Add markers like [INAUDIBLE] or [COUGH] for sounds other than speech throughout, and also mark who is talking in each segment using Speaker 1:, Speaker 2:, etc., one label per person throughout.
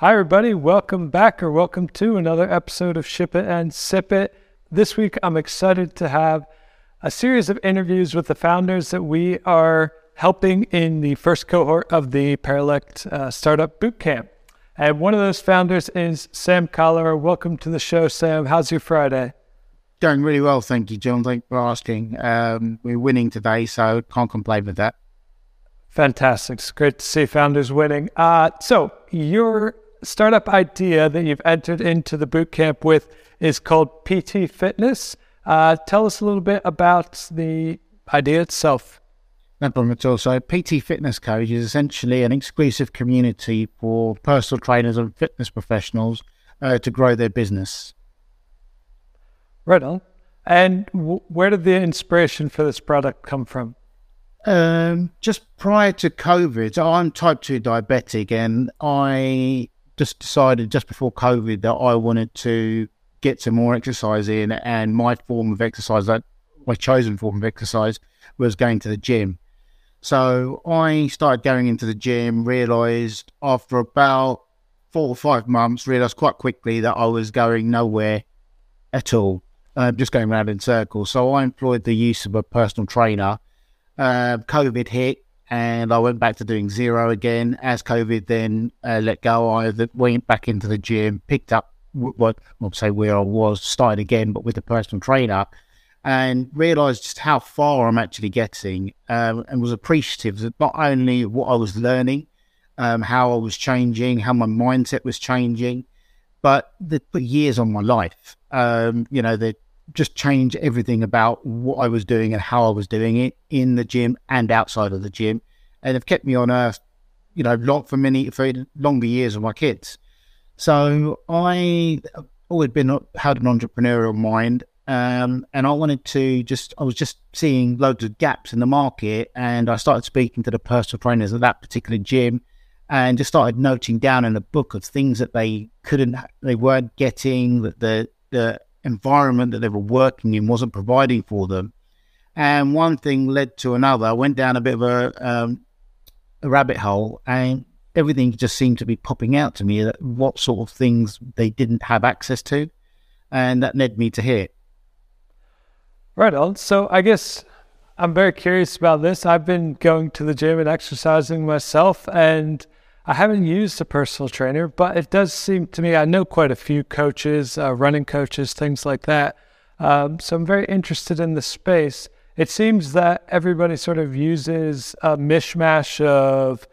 Speaker 1: Hi, everybody. Welcome back or welcome to another episode of Ship It and Sip It. This week, I'm excited to have a series of interviews with the founders that we are helping in the first cohort of the Paralect uh, Startup Bootcamp. And one of those founders is Sam Cholera. Welcome to the show, Sam. How's your Friday?
Speaker 2: Doing really well, thank you, John. Thanks for asking. Um, we're winning today, so can't complain with that.
Speaker 1: Fantastic. It's great to see founders winning. Uh, so, your startup idea that you've entered into the bootcamp with is called PT Fitness. Uh, tell us a little bit about the idea itself.
Speaker 2: No problem at all. So, PT Fitness Coach is essentially an exclusive community for personal trainers and fitness professionals uh, to grow their business.
Speaker 1: Right on. And w- where did the inspiration for this product come from?
Speaker 2: Um, just prior to COVID, I'm type 2 diabetic and I just decided just before COVID that I wanted to get some more exercise in, and my form of exercise, that my chosen form of exercise, was going to the gym. So I started going into the gym. Realized after about four or five months, realized quite quickly that I was going nowhere at all, uh, just going around in circles. So I employed the use of a personal trainer. Uh, COVID hit, and I went back to doing zero again. As COVID then uh, let go, I went back into the gym, picked up what I'll say where I was, started again, but with a personal trainer, and realised just how far I'm actually getting, um, and was appreciative that not only what I was learning, um, how I was changing, how my mindset was changing, but the put years on my life. Um, you know, that just changed everything about what I was doing and how I was doing it in the gym and outside of the gym, and have kept me on earth, you know, long for many for longer years with my kids. So I always been had an entrepreneurial mind, um, and I wanted to just I was just seeing loads of gaps in the market, and I started speaking to the personal trainers at that particular gym, and just started noting down in a book of things that they couldn't they weren't getting that the the environment that they were working in wasn't providing for them. And one thing led to another. I went down a bit of a, um, a rabbit hole, and everything just seemed to be popping out to me that what sort of things they didn't have access to. And that led me to here.
Speaker 1: Right on. So I guess I'm very curious about this. I've been going to the gym and exercising myself, and I haven't used a personal trainer, but it does seem to me I know quite a few coaches, uh, running coaches, things like that. Um, so I'm very interested in the space. It seems that everybody sort of uses a mishmash of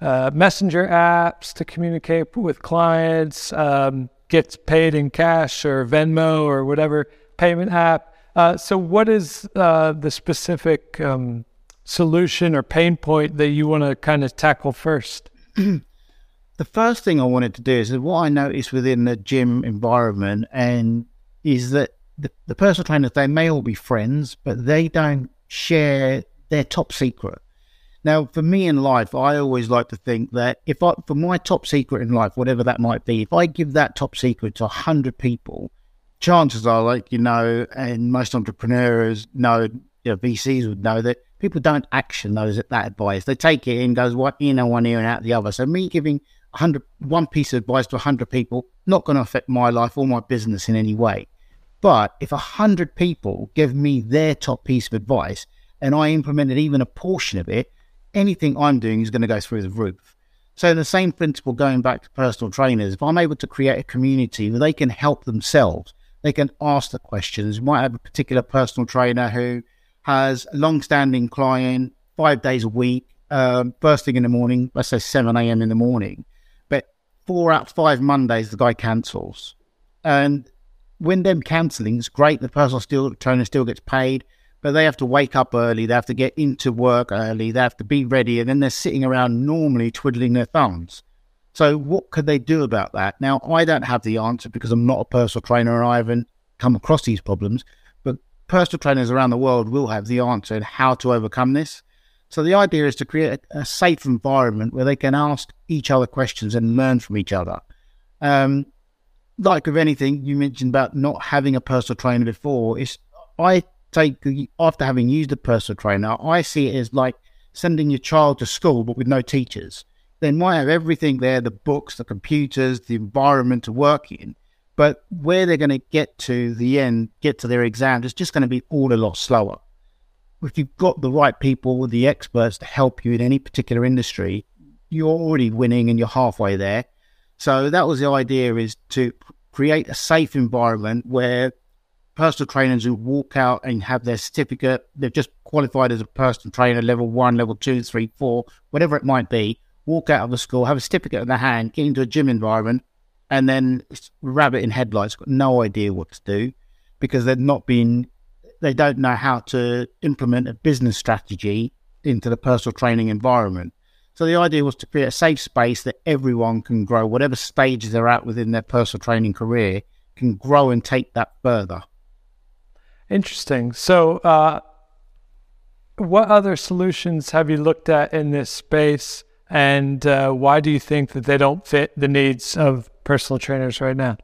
Speaker 1: uh, messenger apps to communicate with clients, um, gets paid in cash or Venmo or whatever payment app. Uh, so, what is uh, the specific um, solution or pain point that you want to kind of tackle first?
Speaker 2: The first thing I wanted to do is what I noticed within the gym environment, and is that the, the personal trainers they may all be friends, but they don't share their top secret. Now, for me in life, I always like to think that if I, for my top secret in life, whatever that might be, if I give that top secret to 100 people, chances are, like, you know, and most entrepreneurs know, you know, VCs would know that people don't action those that advice. They take it in, goes one in and one ear and out the other. So me giving 100, one piece of advice to 100 people, not going to affect my life or my business in any way. But if 100 people give me their top piece of advice and I implemented even a portion of it, anything I'm doing is going to go through the roof. So the same principle going back to personal trainers, if I'm able to create a community where they can help themselves, they can ask the questions. You might have a particular personal trainer who has a long-standing client, five days a week, um, first thing in the morning, let's say 7 a.m. in the morning. But four out of five Mondays, the guy cancels. And when them cancelling, it's great. The personal still trainer still gets paid, but they have to wake up early. They have to get into work early. They have to be ready. And then they're sitting around normally twiddling their thumbs. So what could they do about that? Now, I don't have the answer because I'm not a personal trainer and I haven't come across these problems personal trainers around the world will have the answer in how to overcome this. So the idea is to create a, safe environment where they can ask each other questions and learn from each other. Um, like with anything you mentioned about not having a personal trainer before, is I take after having used a personal trainer, I see it as like sending your child to school but with no teachers. they might have everything there the books, the computers, the environment to work in. But where they're going to get to the end, get to their exams, it's just going to be all a lot slower. If you've got the right people, the experts to help you in any particular industry, you're already winning and you're halfway there. So that was the idea is to create a safe environment where personal trainers who walk out and have their certificate, they've just qualified as a personal trainer, level one, level two, three, four, whatever it might be, walk out of the school, have a certificate in their hand, get into a gym environment, and then rabbit in headlights, got no idea what to do because they're not being, they don't know how to implement a business strategy into the personal training environment. So the idea was to create a safe space that everyone can grow, whatever stage they're at within their personal training career, can grow and take that further.
Speaker 1: Interesting. So, uh, what other solutions have you looked at in this space, and uh, why do you think that they don't fit the needs of personal trainers right now?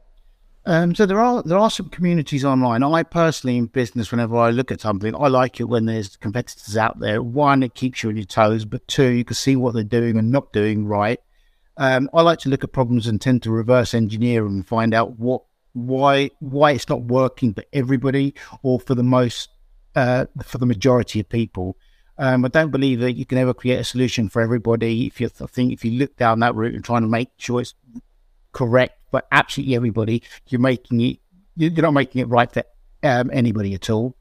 Speaker 2: Um, so there are there are some communities online. I personally, in business, whenever I look at something, I like it when there's competitors out there. One, it keeps you on your toes, but two, you can see what they're doing and not doing right. Um, I like to look at problems and tend to reverse engineer and find out what why why it's not working for everybody or for the most uh, for the majority of people. Um, I don't believe that you can ever create a solution for everybody. If you I think if you look down that route and trying to make sure it's correct for absolutely everybody. You're making it, you're not making it right for um, anybody at all.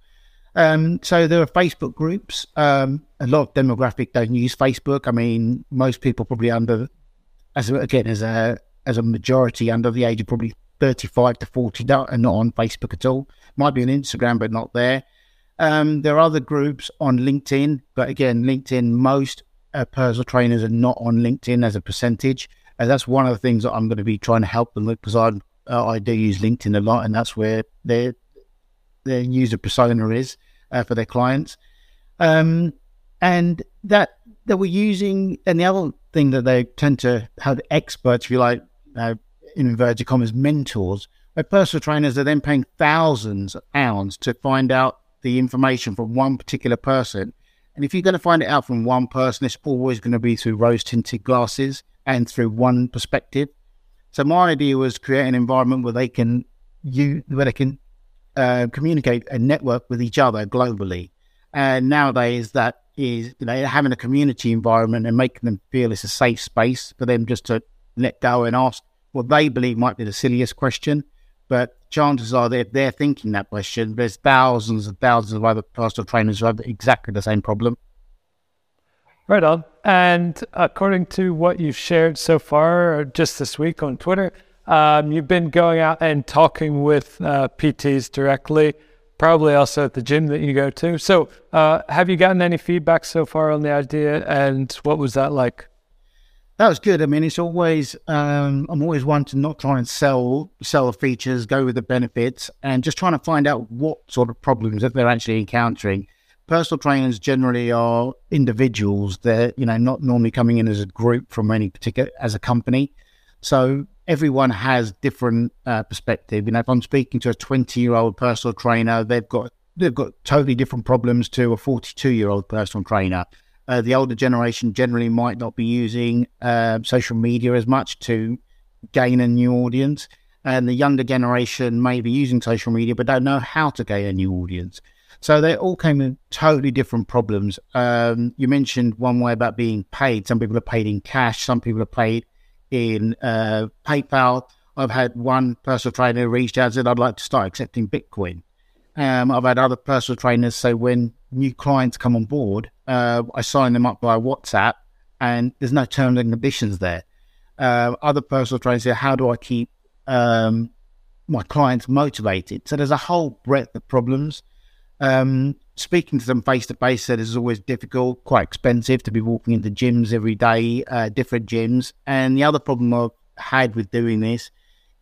Speaker 2: Um, so there are Facebook groups. Um, a lot of demographic don't use Facebook. I mean, most people probably under, as again as a as a majority under the age of probably thirty five to forty are not on Facebook at all. Might be on Instagram, but not there. Um, there are other groups on LinkedIn, but again, LinkedIn most uh, personal trainers are not on LinkedIn as a percentage. And that's one of the things that I'm going to be trying to help them with because I uh, I do use LinkedIn a lot, and that's where their their user persona is uh, for their clients. Um, and that that we're using, and the other thing that they tend to have experts, if you like, uh, in inverted commas, mentors. Where personal trainers are then paying thousands of pounds to find out the information from one particular person. And if you're going to find it out from one person, it's always going to be through rose tinted glasses and through one perspective. So my idea was create an environment where they can you where they can uh, communicate and network with each other globally. And nowadays, that is you know having a community environment and making them feel it's a safe space for them just to let go and ask what they believe might be the silliest question. But chances are that they're thinking that question, there's thousands and thousands of other personal trainers who have exactly the same problem.
Speaker 1: Right on. And according to what you've shared so far, just this week on Twitter, um, you've been going out and talking with uh, PTs directly, probably also at the gym that you go to. So, uh, have you gotten any feedback so far on the idea, and what was that like?
Speaker 2: That was good. I mean, it's always um, I'm always one to not try and sell sell the features, go with the benefits, and just trying to find out what sort of problems that they're actually encountering personal trainers generally are individuals. They're you know not normally coming in as a group from any particular as a company. So everyone has different uh, perspective. You know, if I'm speaking to a 20 year old personal trainer, they've got they've got totally different problems to a 42 year old personal trainer. Uh, the older generation generally might not be using uh, social media as much to gain a new audience, and the younger generation may be using social media but don't know how to gain a new audience. So they all came with totally different problems. Um, you mentioned one way about being paid. Some people are paid in cash. Some people are paid in uh, PayPal. I've had one personal trainer reach out and said, I'd like to start accepting Bitcoin. Um, I've had other personal trainers say when new clients come on board, uh, I sign them up by WhatsApp and there's no terms and conditions there. Uh, other personal trainers say, how do I keep um, my clients motivated? So there's a whole breadth of problems. Um, speaking to them face to face said is always difficult, quite expensive to be walking into gyms every day, uh, different gyms. And the other problem I've had with doing this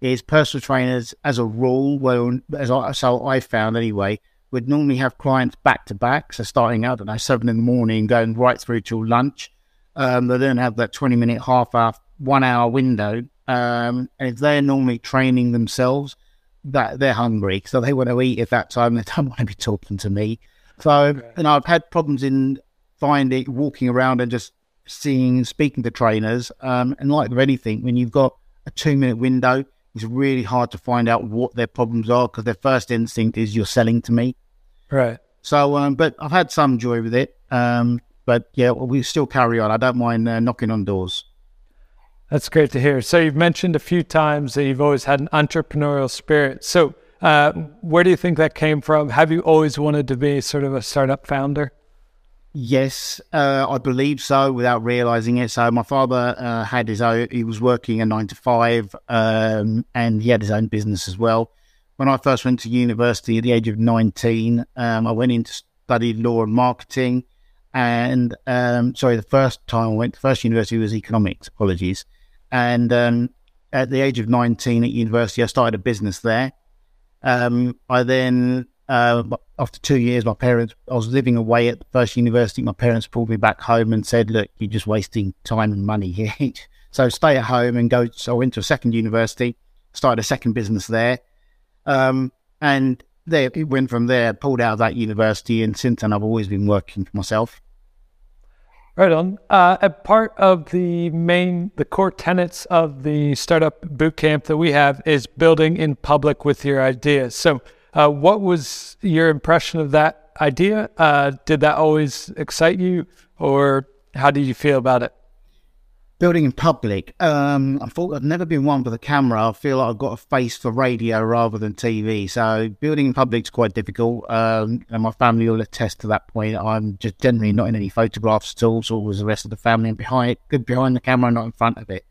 Speaker 2: is personal trainers, as a rule, well, as I, so I found anyway, would normally have clients back to back. So starting out at seven in the morning, going right through till lunch. Um, they then have that 20 minute, half hour, one hour window. Um, and if they're normally training themselves, that they're hungry, so they want to eat at that time. [LAUGHS] They don't want to be talking to me. So, okay. and I've had problems in finding walking around and just seeing, speaking to trainers, um, and like with anything, when you've got a two minute window, it's really hard to find out what their problems are because their first instinct is you're selling to me.
Speaker 1: Right.
Speaker 2: So, um, but I've had some joy with it. Um, but yeah, we still carry on. I don't mind uh, knocking on doors.
Speaker 1: That's great to hear. So you've mentioned a few times that you've always had an entrepreneurial spirit. So uh, where do you think that came from? Have you always wanted to be sort of a startup founder?
Speaker 2: Yes, uh, I believe so without realizing it. So my father uh, had his own, he was working a nine to five um, and he had his own business as well. When I first went to university at the age of 19, um, I went in to study law and marketing. And um, sorry, the first time I went, the first university was economics, apologies. And um, at the age of 19 at university, I started a business there. Um, I then uh, after two years, my parents, I was living away at the first university. My parents pulled me back home and said, Look, you're just wasting time and money here. [LAUGHS] so stay at home and go. So I went to a second university, started a second business there. Um, and there, it went from there, pulled out of that university. And since then, I've always been working for myself.
Speaker 1: Right on. Uh, a part of the main, the core tenets of the startup bootcamp that we have is building in public with your ideas. So, uh, what was your impression of that idea? Uh, did that always excite you, or how did you feel about it?
Speaker 2: Building in public. Um, I thought I've never been one for the camera. I feel like I've got a face for radio rather than TV. So building in public is quite difficult. Um, and my family will attest to that point. I'm just generally not in any photographs at all. So was the rest of the family and behind, good behind the camera, not in front of it.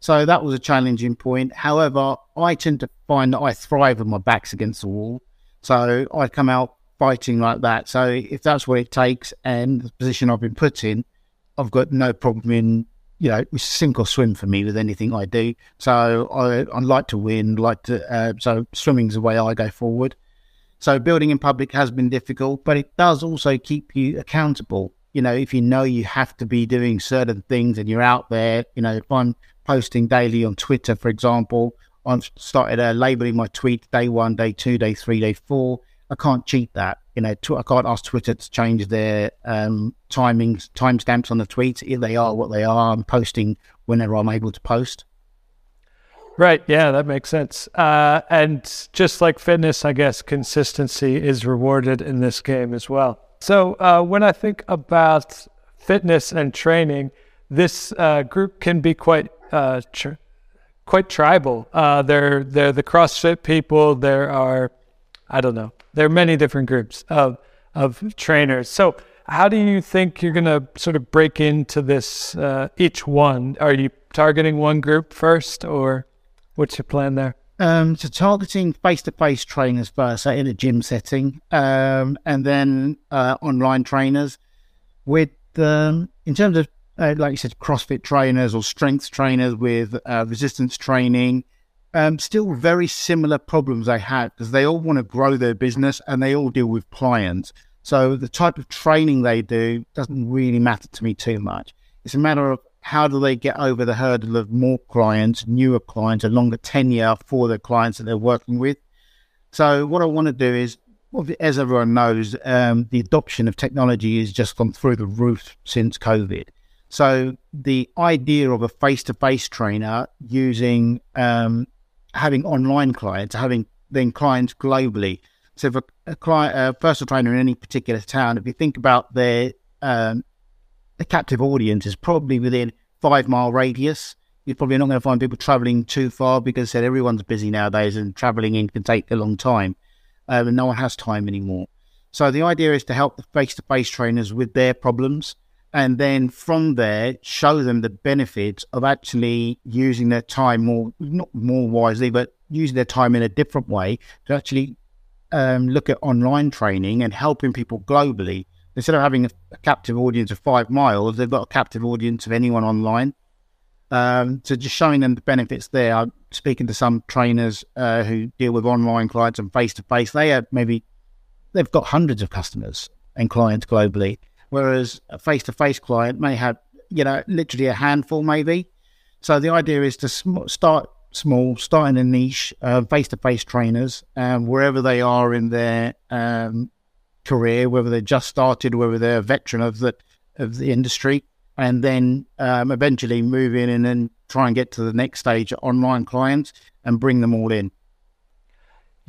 Speaker 2: So that was a challenging point. However, I tend to find that I thrive when my back's against the wall. So I come out fighting like that. So if that's what it takes and the position I've been put in, I've got no problem in, you know, sink or swim for me with anything I do. So I, I like to win, like to, uh, so swimming's the way I go forward. So building in public has been difficult, but it does also keep you accountable. You know, if you know you have to be doing certain things and you're out there, you know, if I'm posting daily on Twitter, for example, I've started uh, labeling my tweets day one, day two, day three, day four. I can't cheat that. You know, I can't ask Twitter to change their um, timings, timestamps on the tweets. If they are what they are, I'm posting whenever I'm able to post.
Speaker 1: Right. Yeah, that makes sense. Uh, and just like fitness, I guess consistency is rewarded in this game as well. So uh, when I think about fitness and training, this uh, group can be quite uh, tr- quite tribal. Uh, they're they're the CrossFit people. There are, I don't know. There are many different groups of of trainers. So how do you think you're going to sort of break into this uh, each one? Are you targeting one group first, or what's your plan there?
Speaker 2: Um, so targeting face-to-face trainers first, so in a gym setting, um, and then uh, online trainers. With um, in terms of uh, like you said, CrossFit trainers or strength trainers with uh, resistance training, um, still very similar problems they had because they all want to grow their business and they all deal with clients. So the type of training they do doesn't really matter to me too much. It's a matter of how do they get over the hurdle of more clients, newer clients, a longer tenure for the clients that they're working with. So what I want to do is, as everyone knows, um, the adoption of technology has just gone through the roof since COVID. So the idea of a face-to-face trainer using um, having online clients, having then clients globally. So for a client, a personal trainer in any particular town, if you think about their um, the captive audience is probably within five mile radius. You're probably not going to find people traveling too far because said everyone's busy nowadays and traveling in can take a long time, um, and no one has time anymore. So the idea is to help the face-to-face trainers with their problems and then from there show them the benefits of actually using their time more not more wisely but using their time in a different way to actually um, look at online training and helping people globally. Instead of having a, a, captive audience of five miles they've got a captive audience of anyone online. Um, so just showing them the benefits there. I'm speaking to some trainers uh, who deal with online clients and face to face they have maybe they've got hundreds of customers and clients globally whereas a face to face client may have, you know, literally a handful maybe. So the idea is to sm- start small, start in a niche, face to face trainers, um, wherever they are in their um, career, whether they just started, whether they're a veteran of the of the industry, and then um, eventually move in and then try and get to the next stage online clients and bring them all in.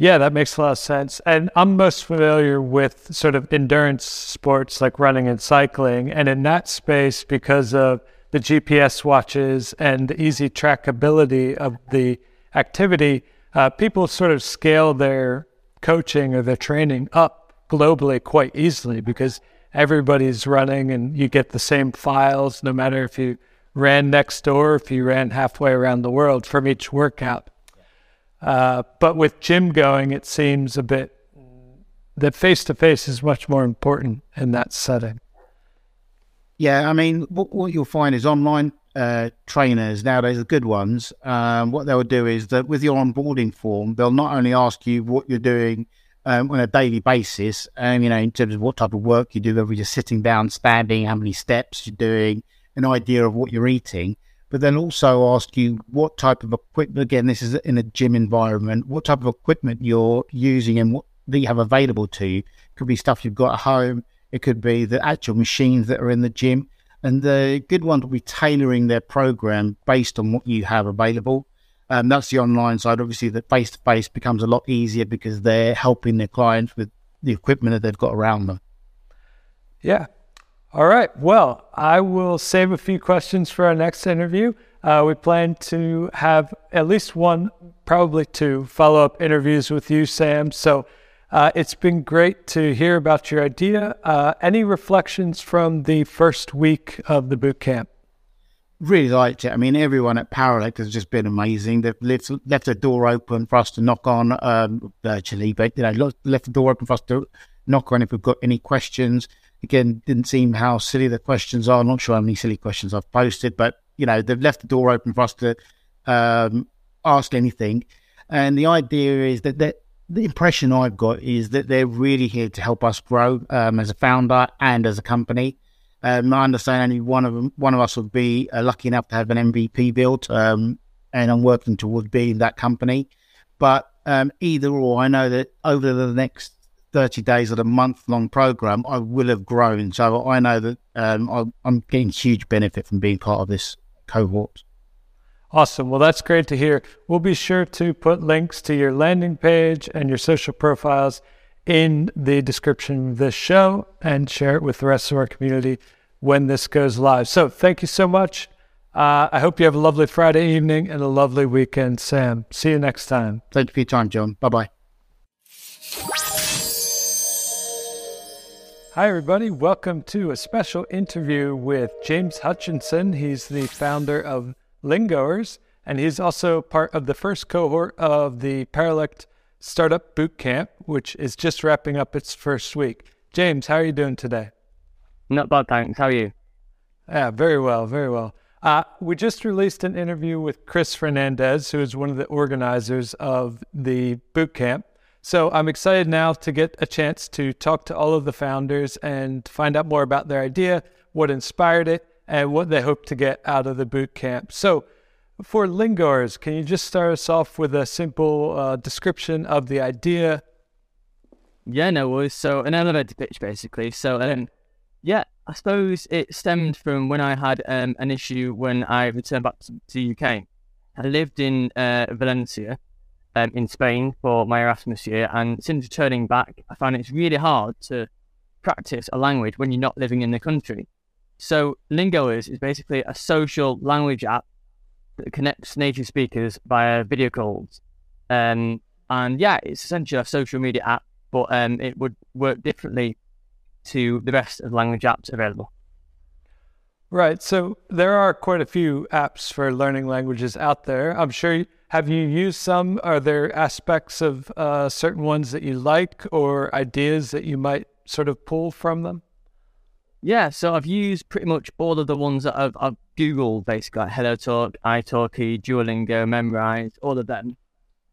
Speaker 1: Yeah, that makes a lot of sense. And I'm most familiar with sort of endurance sports like running and cycling. And in that space, because of the GPS watches and the easy trackability of the activity, uh, people sort of scale their coaching or their training up globally quite easily because everybody's running and you get the same files no matter if you ran next door, if you ran halfway around the world from each workout. Uh, but with gym going, it seems a bit that face to face is much more important in that setting.
Speaker 2: Yeah, I mean, what, what you'll find is online uh, trainers nowadays, the good ones, um, what they'll do is that with your onboarding form, they'll not only ask you what you're doing um, on a daily basis, um, you know, in terms of what type of work you do, whether you're sitting down, standing, how many steps you're doing, an idea of what you're eating, but then also ask you what type of equipment, again, this is in a gym environment, what type of equipment you're using and what that you have available to you. It could be stuff you've got at home, it could be the actual machines that are in the gym. And the good ones will be tailoring their program based on what you have available. Um, that's the online side. Obviously, the face to face becomes a lot easier because they're helping their clients with the equipment that they've got around them.
Speaker 1: Yeah. All right. Well, I will save a few questions for our next interview. Uh, we plan to have at least one, probably two follow up interviews with you, Sam. So uh, it's been great to hear about your idea. Uh, any reflections from the first week of the boot camp?
Speaker 2: really liked it. I mean, everyone at Paralect has just been amazing. They've left, left the door open for us to knock on um, virtually, but you know, left the door open for us to knock on if we've got any questions. Again, didn't seem how silly the questions are. I'm not sure how many silly questions I've posted, but you know, they've left the door open for us to um, ask anything. And the idea is that, that the impression I've got is that they're really here to help us grow um, as a founder and as a company. Um, I understand only one of them, one of us would be uh, lucky enough to have an MVP built, um, and I'm working towards being that company. But um, either or, I know that over the next 30 days of a month long program, I will have grown. So I know that um, I'm getting huge benefit from being part of this cohort.
Speaker 1: Awesome. Well, that's great to hear. We'll be sure to put links to your landing page and your social profiles in the description of this show and share it with the rest of our community when this goes live. So thank you so much. Uh, I hope you have a lovely Friday evening and a lovely weekend, Sam. See you next time.
Speaker 2: Thank you for your time, John. Bye bye.
Speaker 1: Hi, everybody. Welcome to a special interview with James Hutchinson. He's the founder of Lingoers, and he's also part of the first cohort of the Paralect Startup Boot Camp, which is just wrapping up its first week. James, how are you doing today?
Speaker 3: Not bad, thanks. How are you?
Speaker 1: Yeah, very well, very well. Uh, we just released an interview with Chris Fernandez, who is one of the organizers of the boot camp. So I'm excited now to get a chance to talk to all of the founders and find out more about their idea, what inspired it, and what they hope to get out of the boot camp. So for Lingoers, can you just start us off with a simple uh, description of the idea?
Speaker 3: Yeah, no worries. So an elevator pitch, basically. So um, yeah, I suppose it stemmed from when I had um, an issue when I returned back to the UK. I lived in uh, Valencia, um, in Spain, for my Erasmus year, and since returning back, I found it's really hard to practice a language when you're not living in the country. So Lingoers is basically a social language app that connects native speakers via video calls. Um, and yeah, it's essentially a social media app, but um, it would work differently to the rest of language apps available.
Speaker 1: Right. So there are quite a few apps for learning languages out there. I'm sure. Have you used some? Are there aspects of uh, certain ones that you like or ideas that you might sort of pull from them?
Speaker 3: Yeah, so I've used pretty much all of the ones that I've, I've Googled, basically, like HelloTalk, italki, Duolingo, Memrise, all of them.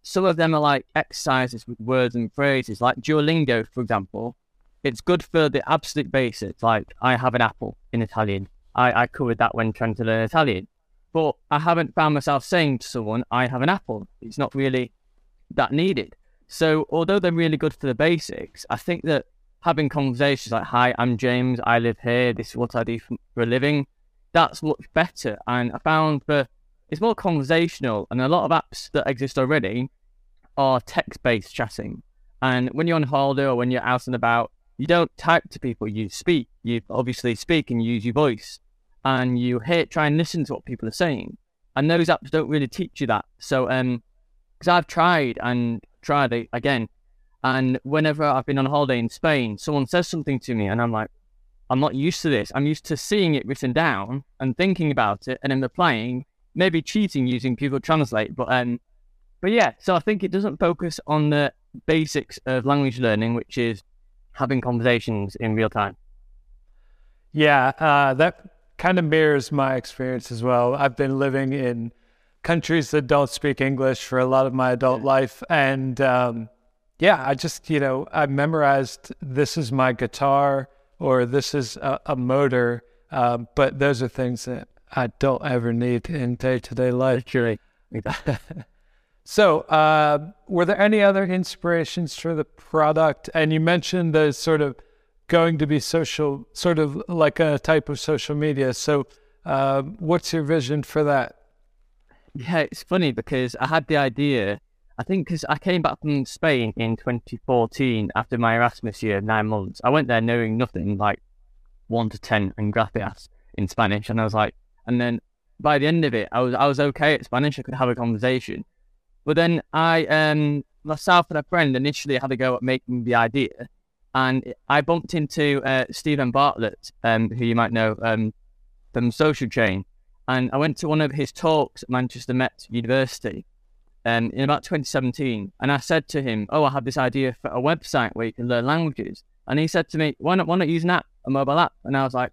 Speaker 3: Some of them are like exercises with words and phrases, like Duolingo, for example. It's good for the absolute basics, like I have an apple in Italian. I, I covered that when trying to learn Italian. But I haven't found myself saying to someone, I have an apple. It's not really that needed. So, although they're really good for the basics, I think that having conversations like, "Hi, I'm James. I live here. This is what I do for, a living," that's much better. And I found that it's more conversational, and a lot of apps that exist already are text based chatting. And when you're on holiday or when you're out and about, you don't type to people, you speak. You obviously speak and use your voice, and you hear, try and listen to what people are saying. And those apps don't really teach you that. So, um, because I've tried and tried it again, and whenever I've been on holiday in Spain, someone says something to me, and I'm like, I'm not used to this. I'm used to seeing it written down and thinking about it and then replying, maybe cheating using Google Translate. But um, but yeah, so I think it doesn't focus on the basics of language learning, which is having conversations in real time.
Speaker 1: Yeah, uh, that kind of mirrors my experience as well. I've been living in countries that don't speak English for a lot of my adult life, and um, yeah, I just you know I memorized this is my guitar or this is a, a motor. Um, but those are things that I don't ever need in day to day life.
Speaker 3: Sure. [LAUGHS]
Speaker 1: so, uh, were there any other inspirations for the product? And you mentioned the sort of going to be social, sort of like a type of social media. So, uh, what's your vision for that?
Speaker 3: Yeah, it's funny because I had the idea. I think because I came back from Spain in 2014 after my Erasmus year, nine months. I went there knowing nothing, like one to ten and gracias in Spanish, and I was like, and then by the end of it, I was I was okay at Spanish. I could have a conversation, but then I um myself and a friend initially had to go at making the idea, and I bumped into uh, Steven Bartlett, um, who you might know um, from Social Chain, and I went to one of his talks at Manchester Met University, um, in about 2017, and I said to him, "Oh, I have this idea for a website where you can learn languages," and he said to me, "Why not? Why not use an app, a mobile app?" And I was like,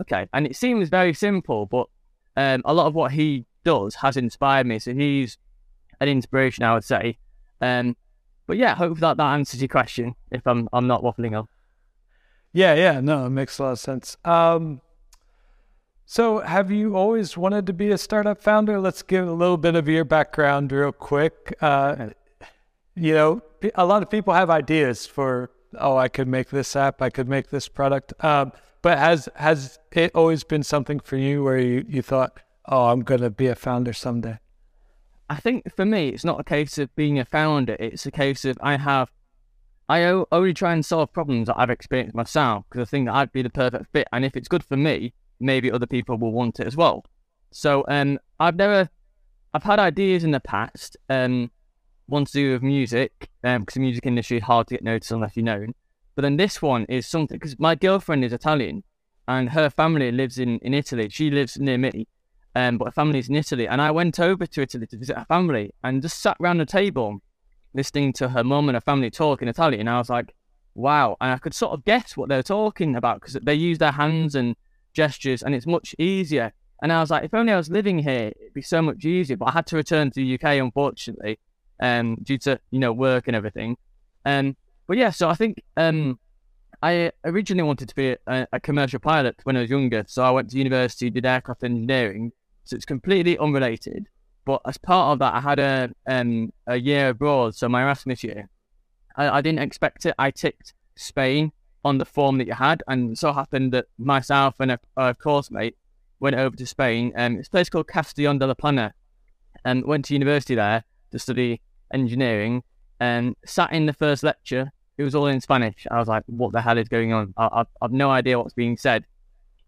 Speaker 3: "Okay." And it seems very simple, but um, a lot of what he does has inspired me. So he's an inspiration, I would say. Um, but yeah, hope that that answers your question. If I'm I'm not waffling on.
Speaker 1: Yeah, yeah, no, it makes a lot of sense. Um, so, have you always wanted to be a startup founder? Let's give a little bit of your background real quick. Uh, you know, a lot of people have ideas for, oh, I could make this app, I could make this product. Um, but has has it always been something for you where you, you thought, oh, I'm going to be a founder someday?
Speaker 3: I think for me, it's not a case of being a founder. It's a case of I have, I only try and solve problems that I've experienced myself because I think that I'd be the perfect fit. And if it's good for me, maybe other people will want it as well. So um, I've never, I've had ideas in the past, um, one to do with music, um, because the music industry is hard to get noticed unless you're known. But then this one is something because my girlfriend is Italian, and her family lives in in Italy. She lives near me, um, but her family is in Italy. And I went over to Italy to visit her family and just sat around the table, listening to her mum and her family talk in Italian. And I was like, wow! And I could sort of guess what they were talking about because they use their hands and gestures and it's much easier. And I was like, if only I was living here, it'd be so much easier. But I had to return to the UK, unfortunately, um, due to, you know, work and everything. Um, but yeah, so I think um, I originally wanted to be a, a, commercial pilot when I was younger. So I went to university, did aircraft engineering. So it's completely unrelated. But as part of that, I had a um, a year abroad, so my Erasmus year. I, I didn't expect it. I ticked Spain on the form that you had. And so happened that myself and a, a course mate went over to Spain. Um, it's a place called Castellón de la Plana and went to university there to study engineering and sat in the first lecture. It was all in Spanish. I was like, what the hell is going on? I, I, have no idea what's being said.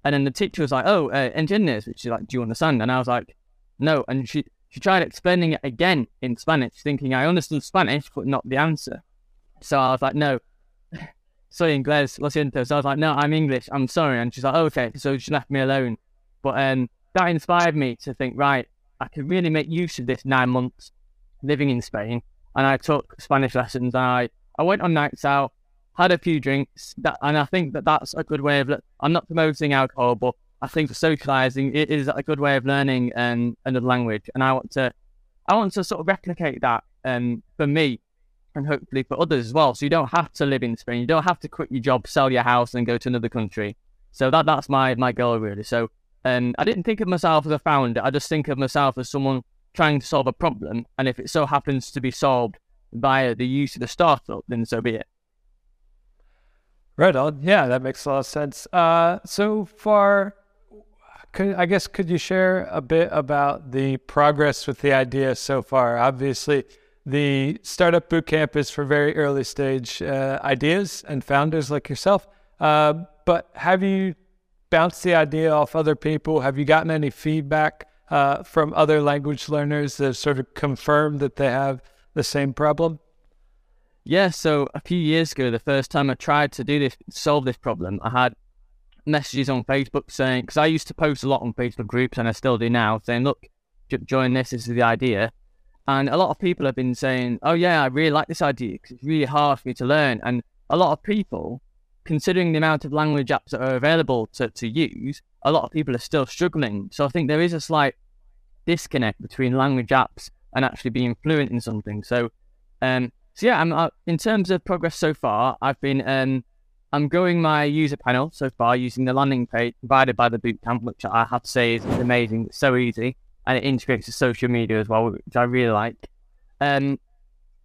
Speaker 3: And then the teacher was like, oh, uh, engineers. She's like, do you understand? And I was like, no. And she, she tried explaining it again in Spanish, thinking I understood Spanish, but not the answer. So I was like, no, [LAUGHS] soy inglés, lo siento. So I was like, no, I'm English. I'm sorry. And she's like, oh, okay. So she left me alone. But um, that inspired me to think, right, I could really make use of this nine months living in Spain. And I took Spanish lessons. And I, I went on nights out, had a few drinks. That, and I think that that's a good way of, I'm not promoting alcohol, but I think for socializing, it is a good way of learning um, another language. And I want to, I want to sort of replicate that um, for me and hopefully for others as well. So you don't have to live in Spain. You don't have to quit your job, sell your house, and go to another country. So that that's my my goal really. So um, I didn't think of myself as a founder. I just think of myself as someone trying to solve a problem, and if it so happens to be solved via the use of the startup, then so be it.
Speaker 1: Right on. Yeah, that makes a lot of sense. Uh, so far, could, I guess could you share a bit about the progress with the idea so far? Obviously, the startup bootcamp is for very early stage uh, ideas and founders like yourself. Uh, but have you bounced the idea off other people? Have you gotten any feedback uh, from other language learners that sort of confirmed that they have the same problem?
Speaker 3: Yeah, so a few years ago, the first time I tried to do this, solve this problem, I had messages on Facebook saying, because I used to post a lot on Facebook groups and I still do now, saying, look, join this, this is the idea. And a lot of people have been saying, oh, yeah, I really like this idea because it's really hard for me to learn. And a lot of people, considering the amount of language apps that are available to, to use, a lot of people are still struggling. So I think there is a slight disconnect between language apps and actually being fluent in something. So, um, so yeah, I'm, uh, in terms of progress so far, I've been um, I'm growing my user panel so far using the landing page provided by the bootcamp, which I have to say is amazing. It's so easy and it integrates with social media as well, which I really like. Um,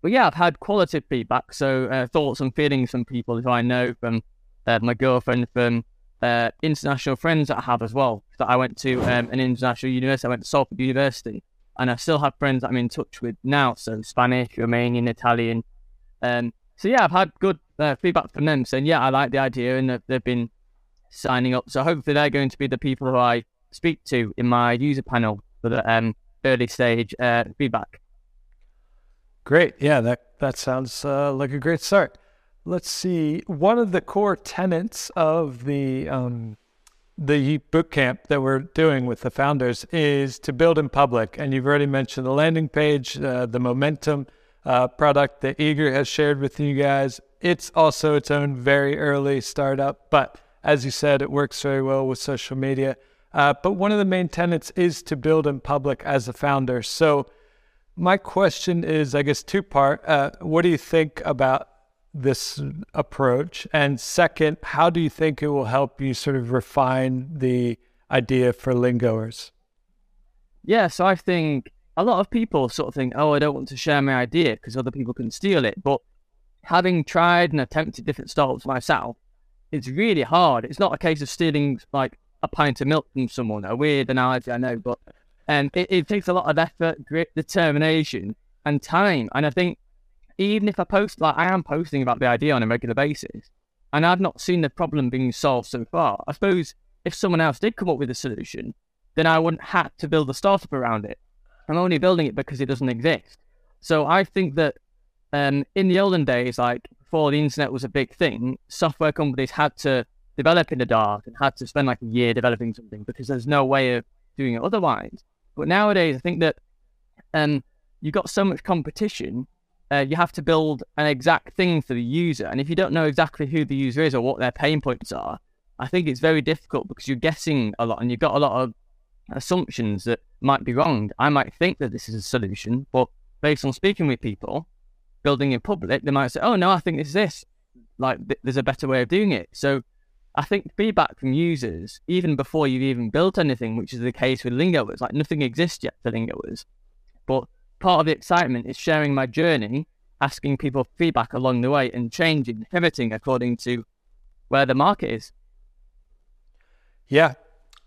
Speaker 3: but yeah, I've had qualitative feedback, so uh, thoughts and feelings from people who I know, from uh, my girlfriend, from uh, international friends that I have as well. That I went to um, an international university. I went to Salford University, and I still have friends I'm in touch with now. So Spanish, Romanian, Italian. Um, so yeah, I've had good uh, feedback from them saying, yeah, I like the idea, and they've been signing up. So hopefully they're going to be the people who I speak to in my user panel for the um, early stage uh, feedback.
Speaker 1: Great. Yeah, that that sounds uh, like a great start. Let's see. One of the core tenets of the um, the bootcamp that we're doing with the founders is to build in public, and you've already mentioned the landing page, uh, the momentum uh, product that Eager has shared with you guys. It's also its own very early startup, but as you said, it works very well with social media. Uh, but one of the main tenets is to build in public as a founder. So, my question is, I guess, two part. Uh, what do you think about this approach? And second, how do you think it will help you sort of refine the idea for lingoers?
Speaker 3: Yeah, so I think a lot of people sort of think, oh, I don't want to share my idea because other people can steal it. But having tried and attempted different startups myself, it's really hard. It's not a case of stealing like a pint of milk from someone. A weird analogy, I know, but um, it, it takes a lot of effort, grit, determination, and time. And I think even if I post, like I am posting about the idea on a regular basis, and I've not seen the problem being solved so far. I suppose if someone else did come up with a solution, then I wouldn't have to build a startup around it. I'm only building it because it doesn't exist. So I think that um, in the olden days, like before the internet was a big thing, software companies had to develop in the dark and had to spend like a year developing something because there's no way of doing it otherwise. But nowadays, I think that um, you've got so much competition, uh, you have to build an exact thing for the user. And if you don't know exactly who the user is or what their pain points are, I think it's very difficult because you're guessing a lot and you've got a lot of assumptions that might be wrong. I might think that this is a solution, but based on speaking with people, building in public, they might say, "Oh no, I think it's this." Like th- there's a better way of doing it. So I think feedback from users, even before you've even built anything, which is the case with Lingoers, like nothing exists yet for Lingoers. But part of the excitement is sharing my journey, asking people feedback along the way and changing, pivoting according to where the market is.
Speaker 1: Yeah.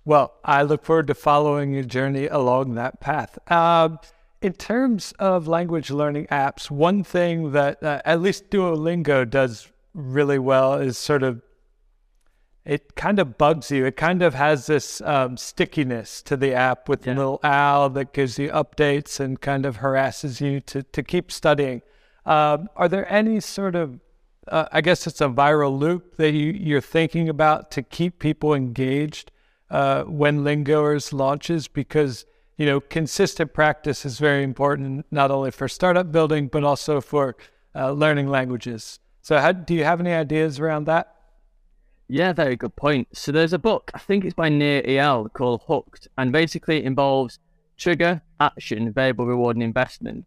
Speaker 1: Well, I look forward to following your journey along that path. Um, in terms of language learning apps, one thing that uh, at least Duolingo does really well is sort of it kind of bugs you. It kind of has this um, stickiness to the app with yeah. the little owl that gives you updates and kind of harasses you to, to keep studying. Um, are there any sort of, uh, I guess it's a viral loop that you, you're thinking about to keep people engaged uh, when Lingoers launches? Because, you know, consistent practice is very important, not only for startup building, but also for uh, learning languages. So, how, do you have any ideas around that?
Speaker 3: Yeah, very good point. So there's a book, I think it's by Nir Eyal, called Hooked, and basically it involves trigger, action, variable reward, and investment.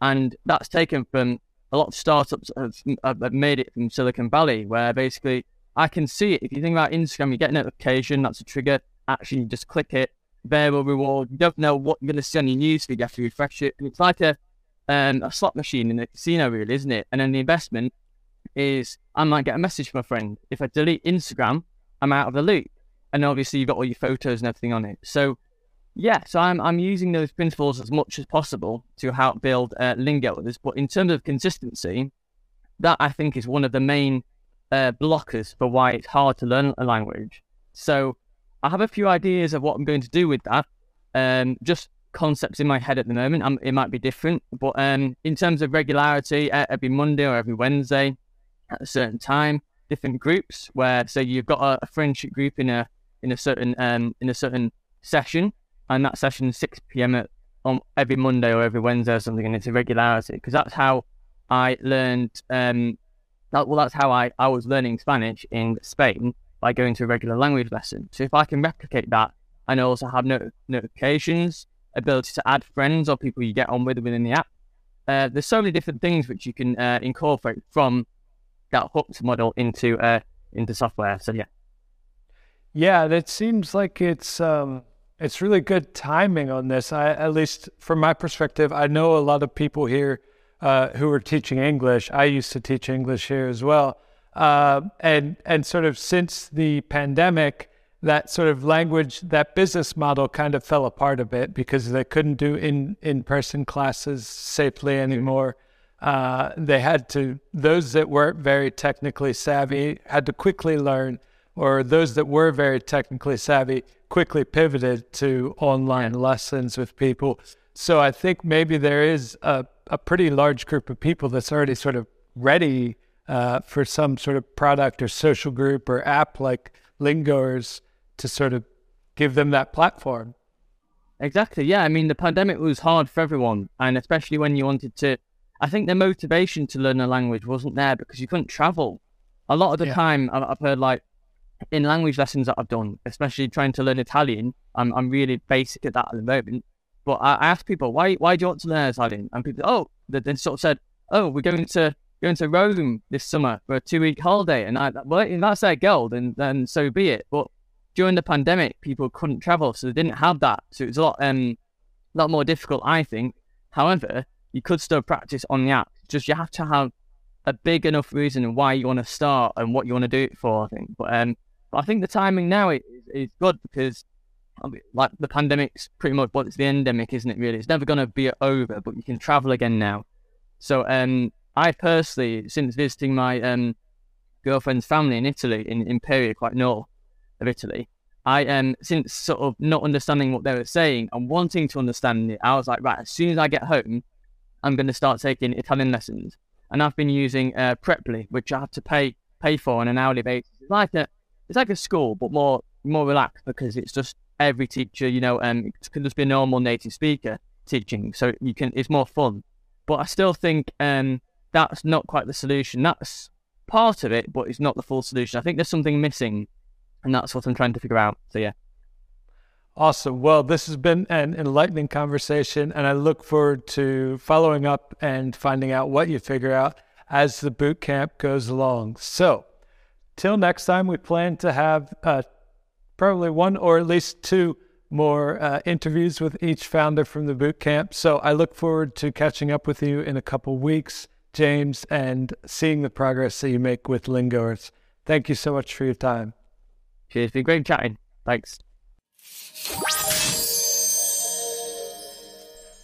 Speaker 3: And that's taken from a lot of startups have, have made it from Silicon Valley, where basically I can see it. If you think about Instagram, you get a notification, that's a trigger, action, you just click it, variable reward. You don't know what you're going to see on your newsfeed, you have to refresh it. And it's like a, um, a slot machine in a casino, really, isn't it? And then the investment is I might get a message from a friend. If I delete Instagram, I'm out of the loop. and obviously you've got all your photos and everything on it. So yeah, so I'm I'm using those principles as much as possible to help build uh, Lingoers But in terms of consistency, that I think is one of the main uh, blockers for why it's hard to learn a language. So I have a few ideas of what I'm going to do with that. Um, just concepts in my head at the moment. It might be different, but um, in terms of regularity, every Monday or every Wednesday at a certain time, different groups where so you've got a, a friendship group in a in a certain um in a certain session, and that session is six p.m. At, on every Monday or every Wednesday or something, and it's a regularity because that's how I learned. Um, that, well, that's how I I was learning Spanish in Spain by going to a regular language lesson. So if I can replicate that and also have not- notifications, ability to add friends or people you get on with within the app, uh, there's so many different things which you can uh, incorporate from that hooked model into uh, into software. So yeah,
Speaker 1: yeah, it seems like it's um, it's really good timing on this. I, at least from my perspective, I know a lot of people here uh, who are teaching English. I used to teach English here as well, uh, and and sort of since the pandemic, that sort of language, that business model kind of fell apart a bit because they couldn't do in in person classes safely anymore. Uh, they had to those that weren't very technically savvy had to quickly learn, or those that were very technically savvy quickly pivoted to online lessons with people. So I think maybe there is a, a pretty large group of people that's already sort of ready uh, for some sort of product or social group or app like Lingoers to sort of give them that platform.
Speaker 3: Exactly. Yeah. I mean, the pandemic was hard for everyone, and especially when you wanted to. I think the motivation to learn a language wasn't there because you couldn't travel. A lot of the yeah. time, I've heard like in language lessons that I've done, especially trying to learn Italian. I'm I'm really basic at that at the moment. But I, I ask people why why do you want to learn Italian, and people oh they, they sort of said oh we're going to going to Rome this summer for a two week holiday, and I well if that's their goal, then then so be it. But during the pandemic, people couldn't travel, so they didn't have that. So it was a lot um a lot more difficult, I think. However, you could still practice on the app. Just you have to have a big enough reason why you want to start and what you want to do it for. I think, but um, but I think the timing now is, is good because I mean, like the pandemic's pretty much well, it's the endemic, isn't it? Really, it's never going to be over, but you can travel again now. So um, I personally, since visiting my um girlfriend's family in Italy, in Imperia, quite north of Italy, I um since sort of not understanding what they were saying and wanting to understand it, I was like, right, as soon as I get home, I'm going to start taking Italian lessons. And I've been using uh, Preply, which I have to pay pay for on an hourly basis. It's like a it's like a school, but more more relaxed because it's just every teacher, you know, um, it can just be a normal native speaker teaching, so you can it's more fun. But I still think um that's not quite the solution. That's part of it, but it's not the full solution. I think there's something missing, and that's what I'm trying to figure out. So yeah.
Speaker 1: Awesome. Well, this has been an enlightening conversation, and I look forward to following up and finding out what you figure out as the boot camp goes along. So, till next time, we plan to have uh, probably one or at least two more uh, interviews with each founder from the boot camp. So, I look forward to catching up with you in a couple weeks, James, and seeing the progress that you make with Lingoers. Thank you so much for your time.
Speaker 3: It's been great chatting. Thanks.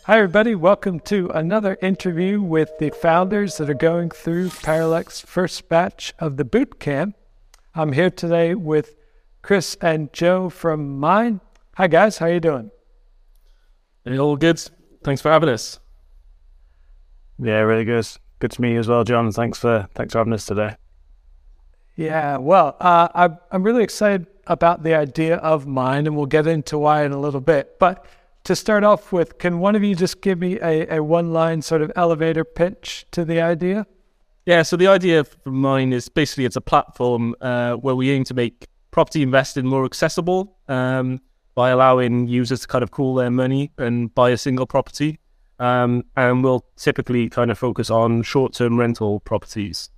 Speaker 1: Hi, everybody. Welcome to another interview with the founders that are going through Paralect's first batch of the boot camp. I'm here today with Chris and Joe from Myne. Hi, guys. How you doing?
Speaker 4: Hey, all good. Thanks for having us.
Speaker 5: Yeah, really good. Good to meet you as well, John. Thanks for thanks for having us today.
Speaker 1: Yeah, well, uh, I'm I'm really excited about the idea of Myne, and we'll get into why in a little bit. But to start off with, can one of you just give me a, a one line sort of elevator pitch to the idea?
Speaker 4: Yeah, so the idea for Myne is basically it's a platform uh, where we aim to make property investing more accessible um, by allowing users to kind of cool their money and buy a single property. Um, and we'll typically kind of focus on short term rental properties.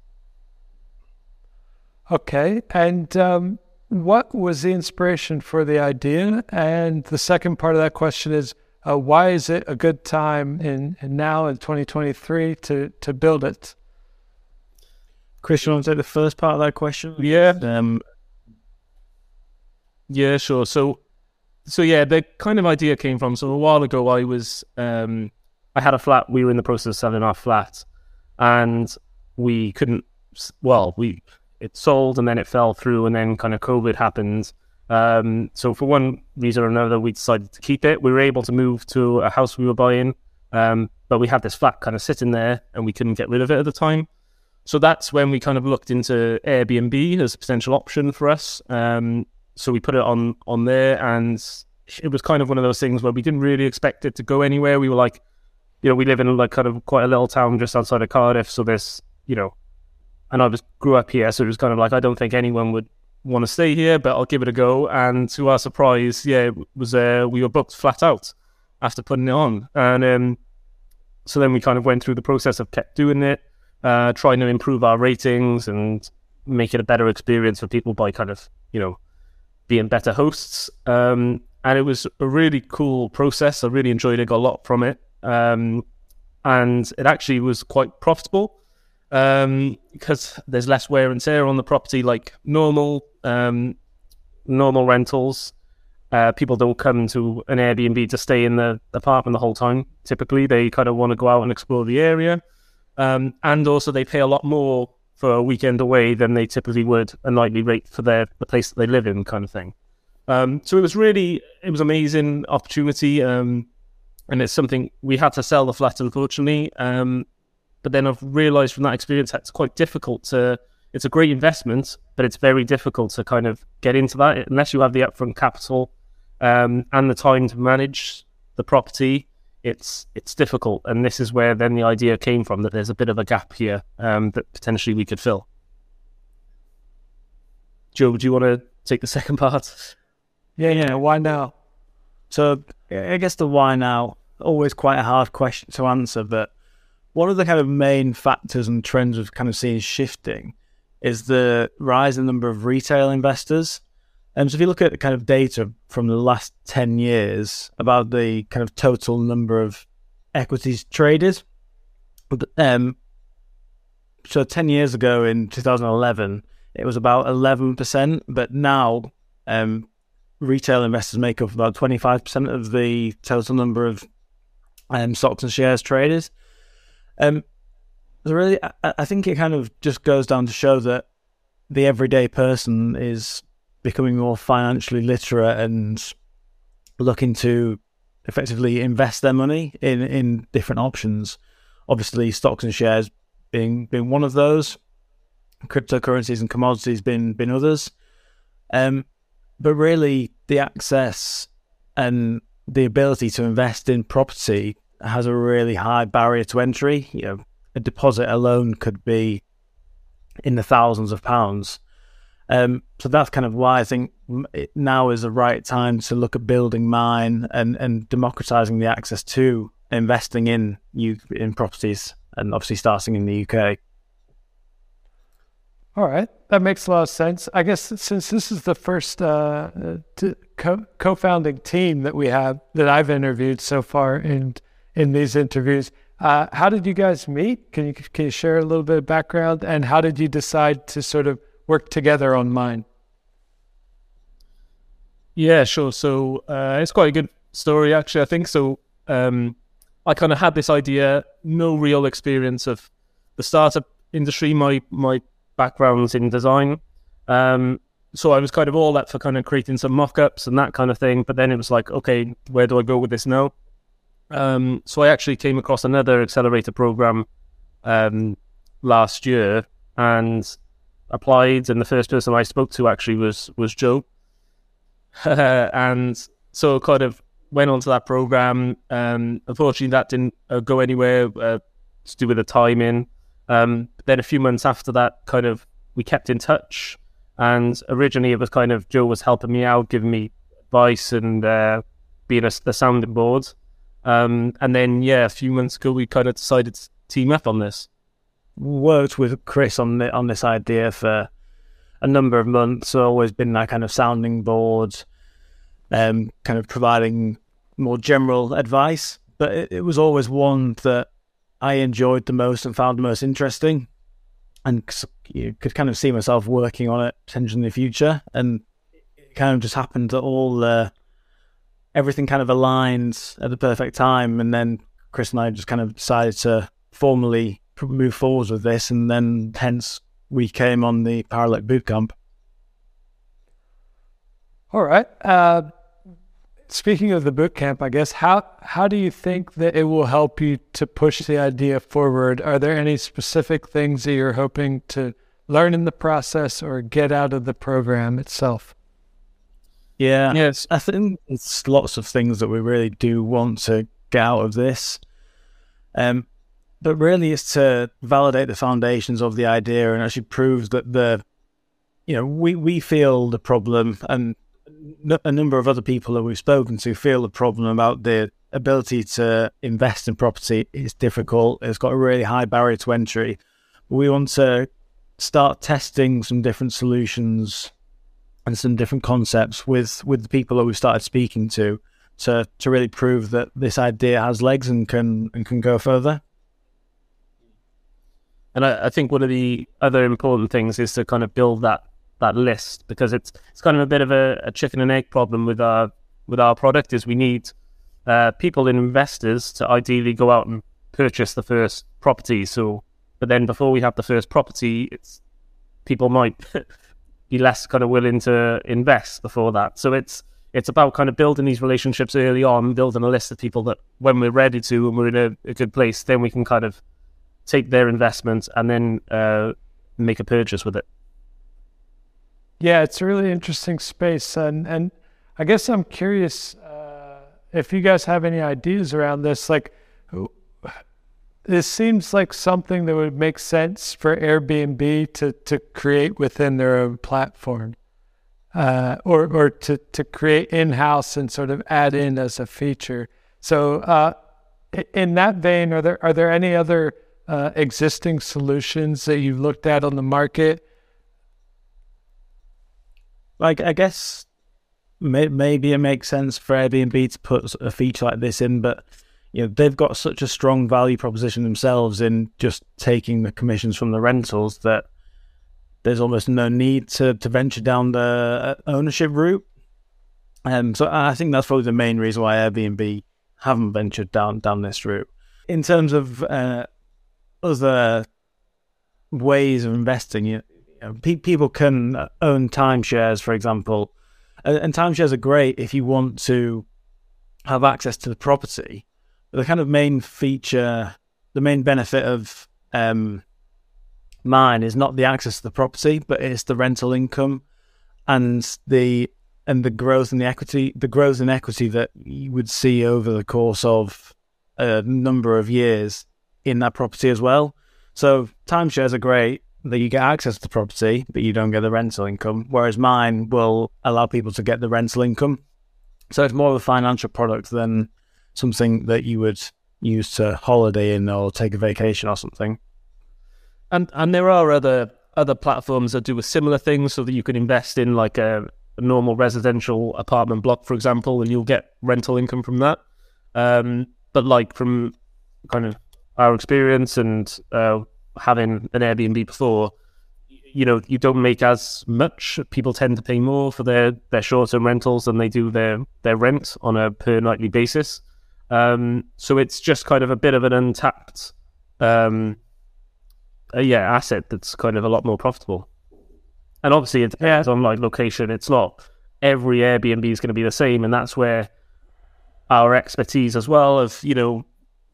Speaker 1: Okay. And um, what was the inspiration for the idea? And the second part of that question is uh, why is it a good time in, in now in 2023 to, to build it?
Speaker 5: Chris, you want to take the first part of that question?
Speaker 4: Yeah.
Speaker 5: Um,
Speaker 4: Yeah, sure. So, so yeah, the kind of idea came from. So a while ago, I was, um, I had a flat. We were in the process of selling our flat, and we couldn't. Well, we it sold and then it fell through, and then kind of COVID happened. Um, so for one reason or another, we decided to keep it. We were able to move to a house we were buying, um, but we had this flat kind of sitting there, and we couldn't get rid of it at the time. So that's when we kind of looked into Airbnb as a potential option for us. Um, so we put it on on there, and it was kind of one of those things where we didn't really expect it to go anywhere. We were like, you know, we live in like kind of quite a little town just outside of Cardiff, so there's, you know, and I just grew up here, so it was kind of like I don't think anyone would want to stay here, but I'll give it a go. And to our surprise, yeah, was uh, we were booked flat out after putting it on, and um, so then we kind of went through the process of kept doing it uh, trying to improve our ratings and make it a better experience for people by kind of you know being better hosts. Um, and it was a really cool process. I really enjoyed it. Got a lot from it, um, and it actually was quite profitable um, because there's less wear and tear on the property, like normal um, normal rentals. Uh, people don't come to an Airbnb to stay in the apartment the whole time. Typically, they kind of want to go out and explore the area. Um, and also, they pay a lot more for a weekend away than they typically would a nightly rate for their the place that they live in, kind of thing. Um, so it was really it was amazing opportunity, um, and it's something we had to sell the flat, unfortunately. Um, but then I've realised from that experience that it's quite difficult to. It's a great investment, but it's very difficult to kind of get into that unless you have the upfront capital um, and the time to manage the property it's it's difficult, and this is where then the idea came from that there's a bit of a gap here um, that potentially we could fill. Joe, do you want to take the [LAUGHS] second part?
Speaker 1: Yeah, yeah. Why now?
Speaker 2: So I guess the why now always quite a hard question to answer, but one of the kind of main factors and trends we've kind of seen shifting is the rise in the number of retail investors um, so if you look at the kind of data from the last 10 years about the kind of total number of equities traded, um, so 10 years ago in 2011, it was about 11%, but now um, retail investors make up about 25% of the total number of um, stocks and shares traded. Um, really, I, I think it kind of just goes down to show that the everyday person is becoming more financially literate and looking to effectively invest their money in in different options. Obviously, stocks and shares being being one of those, cryptocurrencies and commodities being been others. Um, but really, the access and the ability to invest in property has a really high barrier to entry. You know, a deposit alone could be in the thousands of pounds. Um, so that's kind of why I think now is the right time to look at building Myne and, and democratizing the access to investing in you in properties and obviously starting in the UK.
Speaker 1: All right, that makes a lot of sense. I guess since this is the first uh, co- co-founding team that we have that I've interviewed so far in in these interviews, uh, how did you guys meet? Can you can you share a little bit of background and how did you decide to sort of work together on Myne?
Speaker 4: Yeah, sure. So uh, it's quite a good story, actually. I think so. Um, I kind of had this idea, no real experience of the startup industry. My my background's in design, um, so I was kind of all up for kind of creating some mock-ups and that kind of thing. But then it was like, okay, where do I go with this now? Um, so I actually came across another accelerator program um, last year, and applied, and the first person I spoke to actually was was Joe, [LAUGHS] and so kind of went onto that program. Um, unfortunately, that didn't uh, go anywhere uh, to do with the timing. Um, then a few months after that, kind of we kept in touch, and originally it was kind of Joe was helping me out, giving me advice and uh, being a, the sounding board. Um, and then yeah, a few months ago we kind of decided to team up on this
Speaker 2: worked with Chris on the, on this idea for a number of months. Always been that kind of sounding board, um, kind of providing more general advice. But it, it, was always one that I enjoyed the most and found the most interesting, and you could kind of see myself working on it potentially in the future. And it kind of just happened that all the everything kind of aligned at the perfect time, and then Chris and I just kind of decided to formally move forwards with this, and then hence we came on the Paralect Bootcamp.
Speaker 1: All right. Uh, speaking of the bootcamp, I guess how how do you think that it will help you to push the idea forward? Are there any specific things that you're hoping to learn in the process or get out of the program itself?
Speaker 2: Yeah.
Speaker 4: Yes.
Speaker 2: I think it's lots of things that we really do want to get out of this. Um, but really it's to validate the foundations of the idea and actually prove that the, you know, we, we feel the problem and a number of other people that we've spoken to feel the problem about the ability to invest in property is difficult. It's got a really high barrier to entry. We want to start testing some different solutions and some different concepts with with the people that we've started speaking to to to really prove that this idea has legs and can and can go further.
Speaker 4: And I, I think one of the other important things is to kind of build that that list because it's it's kind of a bit of a, a chicken and egg problem with our with our product is we need uh, people and investors to ideally go out and purchase the first property. So, but then before we have the first property, it's people might [LAUGHS] be less kind of willing to invest before that. So it's it's about kind of building these relationships early on, building a list of people that when we're ready to and we're in a, a good place, then we can kind of take their investment and then uh, make a purchase with it.
Speaker 1: Yeah, it's a really interesting space, and and I guess I'm curious uh, if you guys have any ideas around this. Like, this seems like something that would make sense for Airbnb to to create within their own platform, uh, or or to to create in house and sort of add in as a feature. So, uh, in that vein, are there are there any other uh, existing solutions that you've looked at on the market?
Speaker 2: like I guess may, maybe it makes sense for Airbnb to put a feature like this in, but you know they've got such a strong value proposition themselves in just taking the commissions from the rentals that there's almost no need to to venture down the uh, ownership route. Um, so I think that's probably the main reason why Airbnb haven't ventured down down this route. In terms of uh, other ways of investing, you know, pe- people can own timeshares, for example, and, and timeshares are great if you want to have access to the property. The kind of main feature, the main benefit of um, Myne is not the access to the property, but it's the rental income and the and the growth in the equity, the growth in equity that you would see over the course of a number of years in that property as well. So timeshares are great, that you get access to the property, but you don't get the rental income. Whereas Myne will allow people to get the rental income. So it's more of a financial product than something that you would use to holiday in or take a vacation or something.
Speaker 4: And and there are other other platforms that do a similar thing, so that you can invest in like a, a normal residential apartment block, for example, and you'll get rental income from that. Um, but like from kind of our experience and uh, having an Airbnb before, you know, you don't make as much. People tend to pay more for their, their short term rentals than they do their, their rent on a per nightly basis. Um, so it's just kind of a bit of an untapped, um, uh, yeah, asset that's kind of a lot more profitable. And obviously, it depends yeah. on like location. It's not every Airbnb is going to be the same, and that's where our expertise as well of you know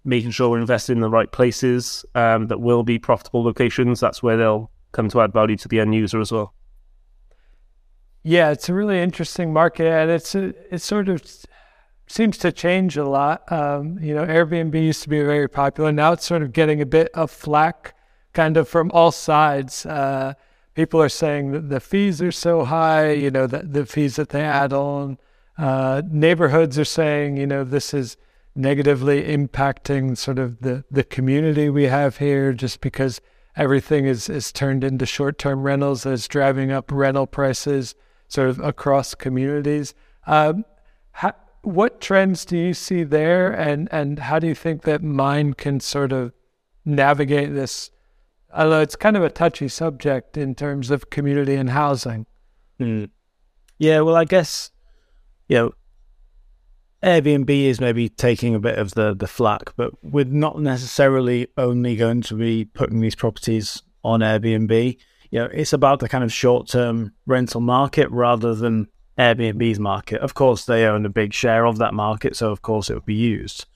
Speaker 4: making sure we're investing in the right places um, that will be profitable locations. That's where they'll come to add value to the end user as well.
Speaker 1: Yeah, it's a really interesting market, and it's a, it sort of seems to change a lot. Um, you know, Airbnb used to be very popular. Now it's sort of getting a bit of flack, kind of from all sides. Uh, people are saying that the fees are so high. You know, the, the fees that they add on. Uh, neighborhoods are saying, you know, this is negatively impacting sort of the, the community we have here just because everything is, is turned into short term rentals that's driving up rental prices sort of across communities. Um, how, what trends do you see there and, and how do you think that Myne can sort of navigate this? Although it's kind of a touchy subject in terms of community and housing.
Speaker 2: Mm. Yeah, well, I guess you know Airbnb is maybe taking a bit of the the flack, but we're not necessarily only going to be putting these properties on Airbnb. You know, it's about the kind of short term rental market rather than Airbnb's market. Of course, they own a big share of that market, so of course it would be used.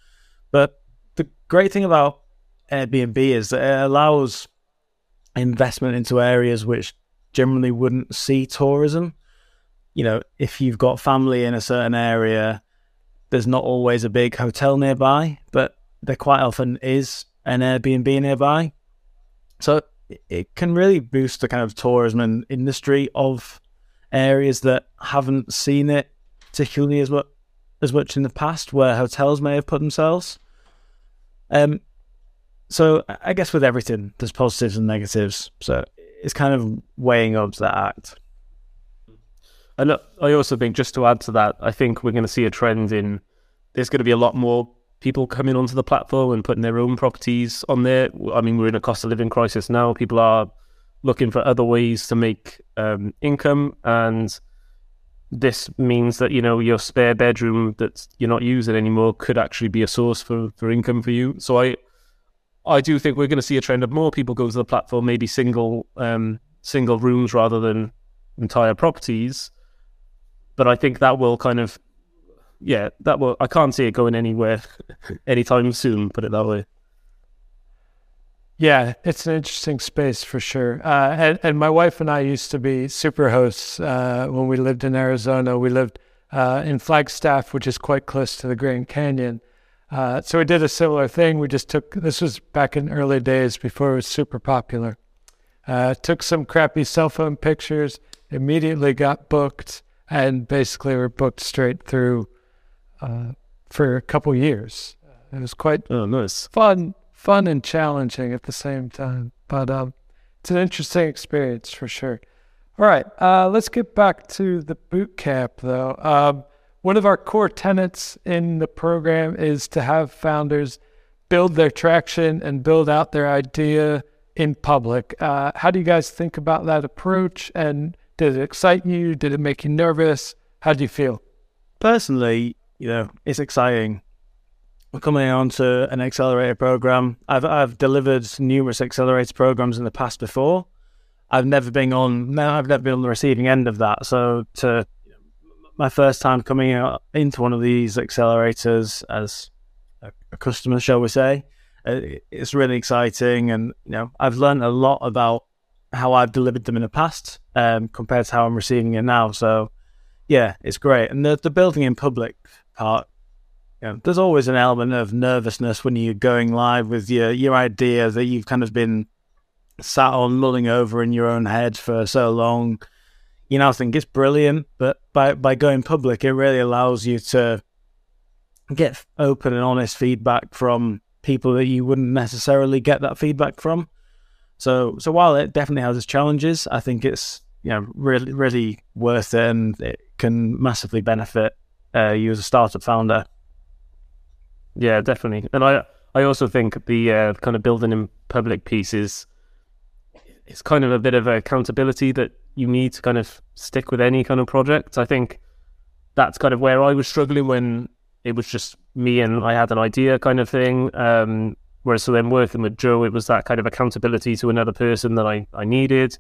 Speaker 2: But the great thing about Airbnb is that it allows investment into areas which generally wouldn't see tourism. You know, if you've got family in a certain area there's not always a big hotel nearby, but there quite often is an Airbnb nearby. So it can really boost the kind of tourism and industry of areas that haven't seen it particularly as much as much in the past, where hotels may have put themselves. Um, so I guess with everything, there's positives and negatives. So it's kind of weighing up to that act.
Speaker 4: And I also think, just to add to that, I think we're going to see a trend in there's going to be a lot more people coming onto the platform and putting their own properties on there. I mean, we're in a cost of living crisis now. People are looking for other ways to make um, income, and this means that you know your spare bedroom that you're not using anymore could actually be a source for for income for you. So I. I do think we're going to see a trend of more people go to the platform, maybe single um, single rooms rather than entire properties, but I think that will kind of, yeah, that will. I can't see it going anywhere [LAUGHS] anytime soon. Put it that way.
Speaker 1: Yeah, it's an interesting space for sure. Uh, and, and my wife and I used to be super hosts uh, when we lived in Arizona. We lived uh, in Flagstaff, which is quite close to the Grand Canyon. Uh, so we did a similar thing. We just took this was back in early days before it was super popular. Uh, took some crappy cell phone pictures, immediately got booked, and basically were booked straight through uh, for a couple years. It was quite
Speaker 4: oh, nice.
Speaker 1: fun, fun and challenging at the same time. But um, it's an interesting experience for sure. All right, uh, let's get back to the boot camp though. Um, one of our core tenets in the program is to have founders build their traction and build out their idea in public. Uh, how do you guys think about that approach? And did it excite you? Did it make you nervous? How do you feel?
Speaker 2: Personally, you know, it's exciting. Coming on to an accelerator program. I've I've delivered numerous accelerator programs in the past before. I've never been on no, I've never been on the receiving end of that. So to my first time coming into one of these accelerators as a, a customer, shall we say, uh, it's really exciting, and you know I've learned a lot about how I've delivered them in the past um, compared to how I'm receiving it now. So, yeah, it's great. And the, the building in public part, know, there's always an element of nervousness when you're going live with your, your idea that you've kind of been sat on mulling over in your own head for so long. You know, I think it's brilliant, but by, by going public, it really allows you to get open and honest feedback from people that you wouldn't necessarily get that feedback from. So so while it definitely has its challenges, I think it's you know really really worth it, and it can massively benefit uh, you as a startup founder.
Speaker 4: Yeah, definitely, and I I also think the uh, kind of building in public piece is it's kind of a bit of accountability that you need to kind of stick with any kind of project. I think that's kind of where I was struggling when it was just me and I had an idea kind of thing. Um, Whereas so then working with Joe, it was that kind of accountability to another person that I, I needed.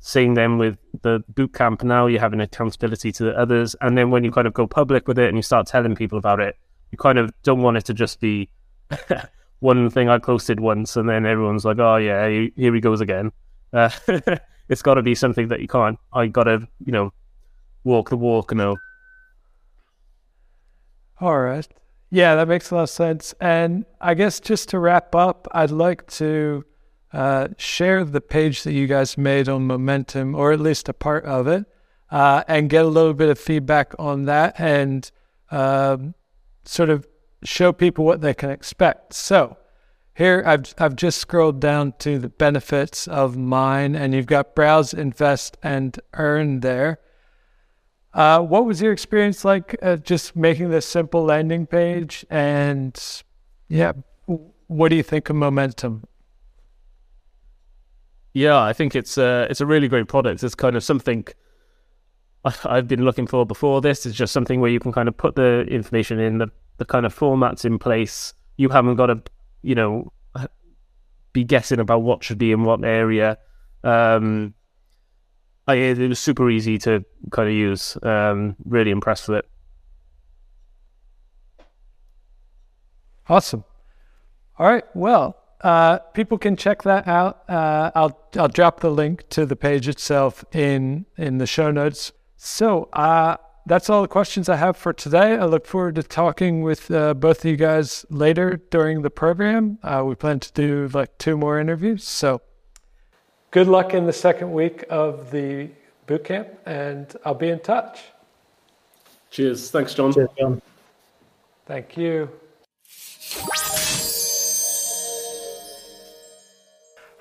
Speaker 4: Seeing them with the boot camp now, you have an accountability to the others. And then when you kind of go public with it and you start telling people about it, you kind of don't want it to just be [LAUGHS] one thing I posted once and then everyone's like, oh yeah, here he goes again. Uh, [LAUGHS] it's got to be something that you can't. I got to, you know, walk the walk. You know.
Speaker 1: All right. Yeah, that makes a lot of sense. And I guess just to wrap up, I'd like to uh, share the page that you guys made on Momentum, or at least a part of it, uh, and get a little bit of feedback on that and um, sort of show people what they can expect. So here I've, I've just scrolled down to the benefits of Myne, and you've got browse, invest, and earn there. Uh, what was your experience like uh, just making this simple landing page? And yeah, what do you think of Momentum?
Speaker 4: Yeah, I think it's a it's a really great product. It's kind of something [LAUGHS] I've been looking for before this. It's just something where you can kind of put the information in the, the kind of formats in place. You haven't got to, you know, [SIGHS] be guessing about what should be in what area. Um, I, it was super easy to kind of use. Um, really impressed with it.
Speaker 1: Awesome. All right. Well, uh, people can check that out. Uh, I'll I'll drop the link to the page itself in in the show notes. So uh, that's all the questions I have for today. I look forward to talking with uh, both of you guys later during the program. Uh, we plan to do like two more interviews. So good luck in the second week of the boot camp, and I'll be in touch.
Speaker 4: Cheers. Thanks, John.
Speaker 5: Cheers, John.
Speaker 1: Thank you.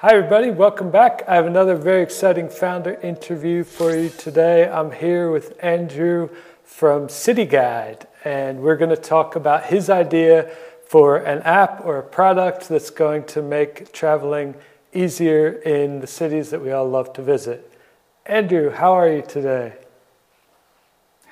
Speaker 1: Hi, everybody. Welcome back. I have another very exciting founder interview for you today. I'm here with Andrew from City Guide, and we're going to talk about his idea for an app or a product that's going to make traveling easier in the cities that we all love to visit. Andrew, how are you today?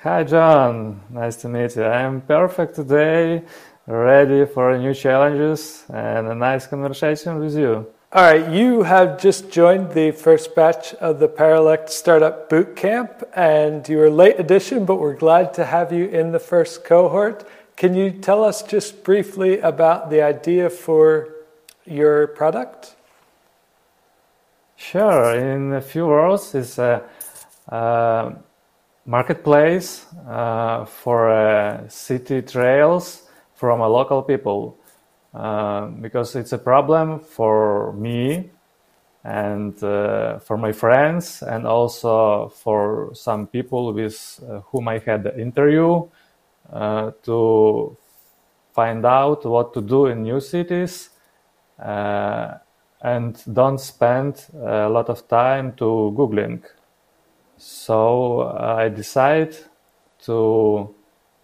Speaker 6: Hi, John. Nice to meet you. I am perfect today, ready for new challenges and a nice conversation with you.
Speaker 1: All right, you have just joined the first batch of the Paralect Startup Bootcamp, and you are a late edition, but we're glad to have you in the first cohort. Can you tell us just briefly about the idea for your product?
Speaker 6: Sure. In a few words, it's a, a marketplace uh, for uh, city trails from a local people. Uh, because it's a problem for me and uh, for my friends and also for some people with uh, whom I had the interview uh, to find out what to do in new cities and don't spend a lot of time to googling. So I decided to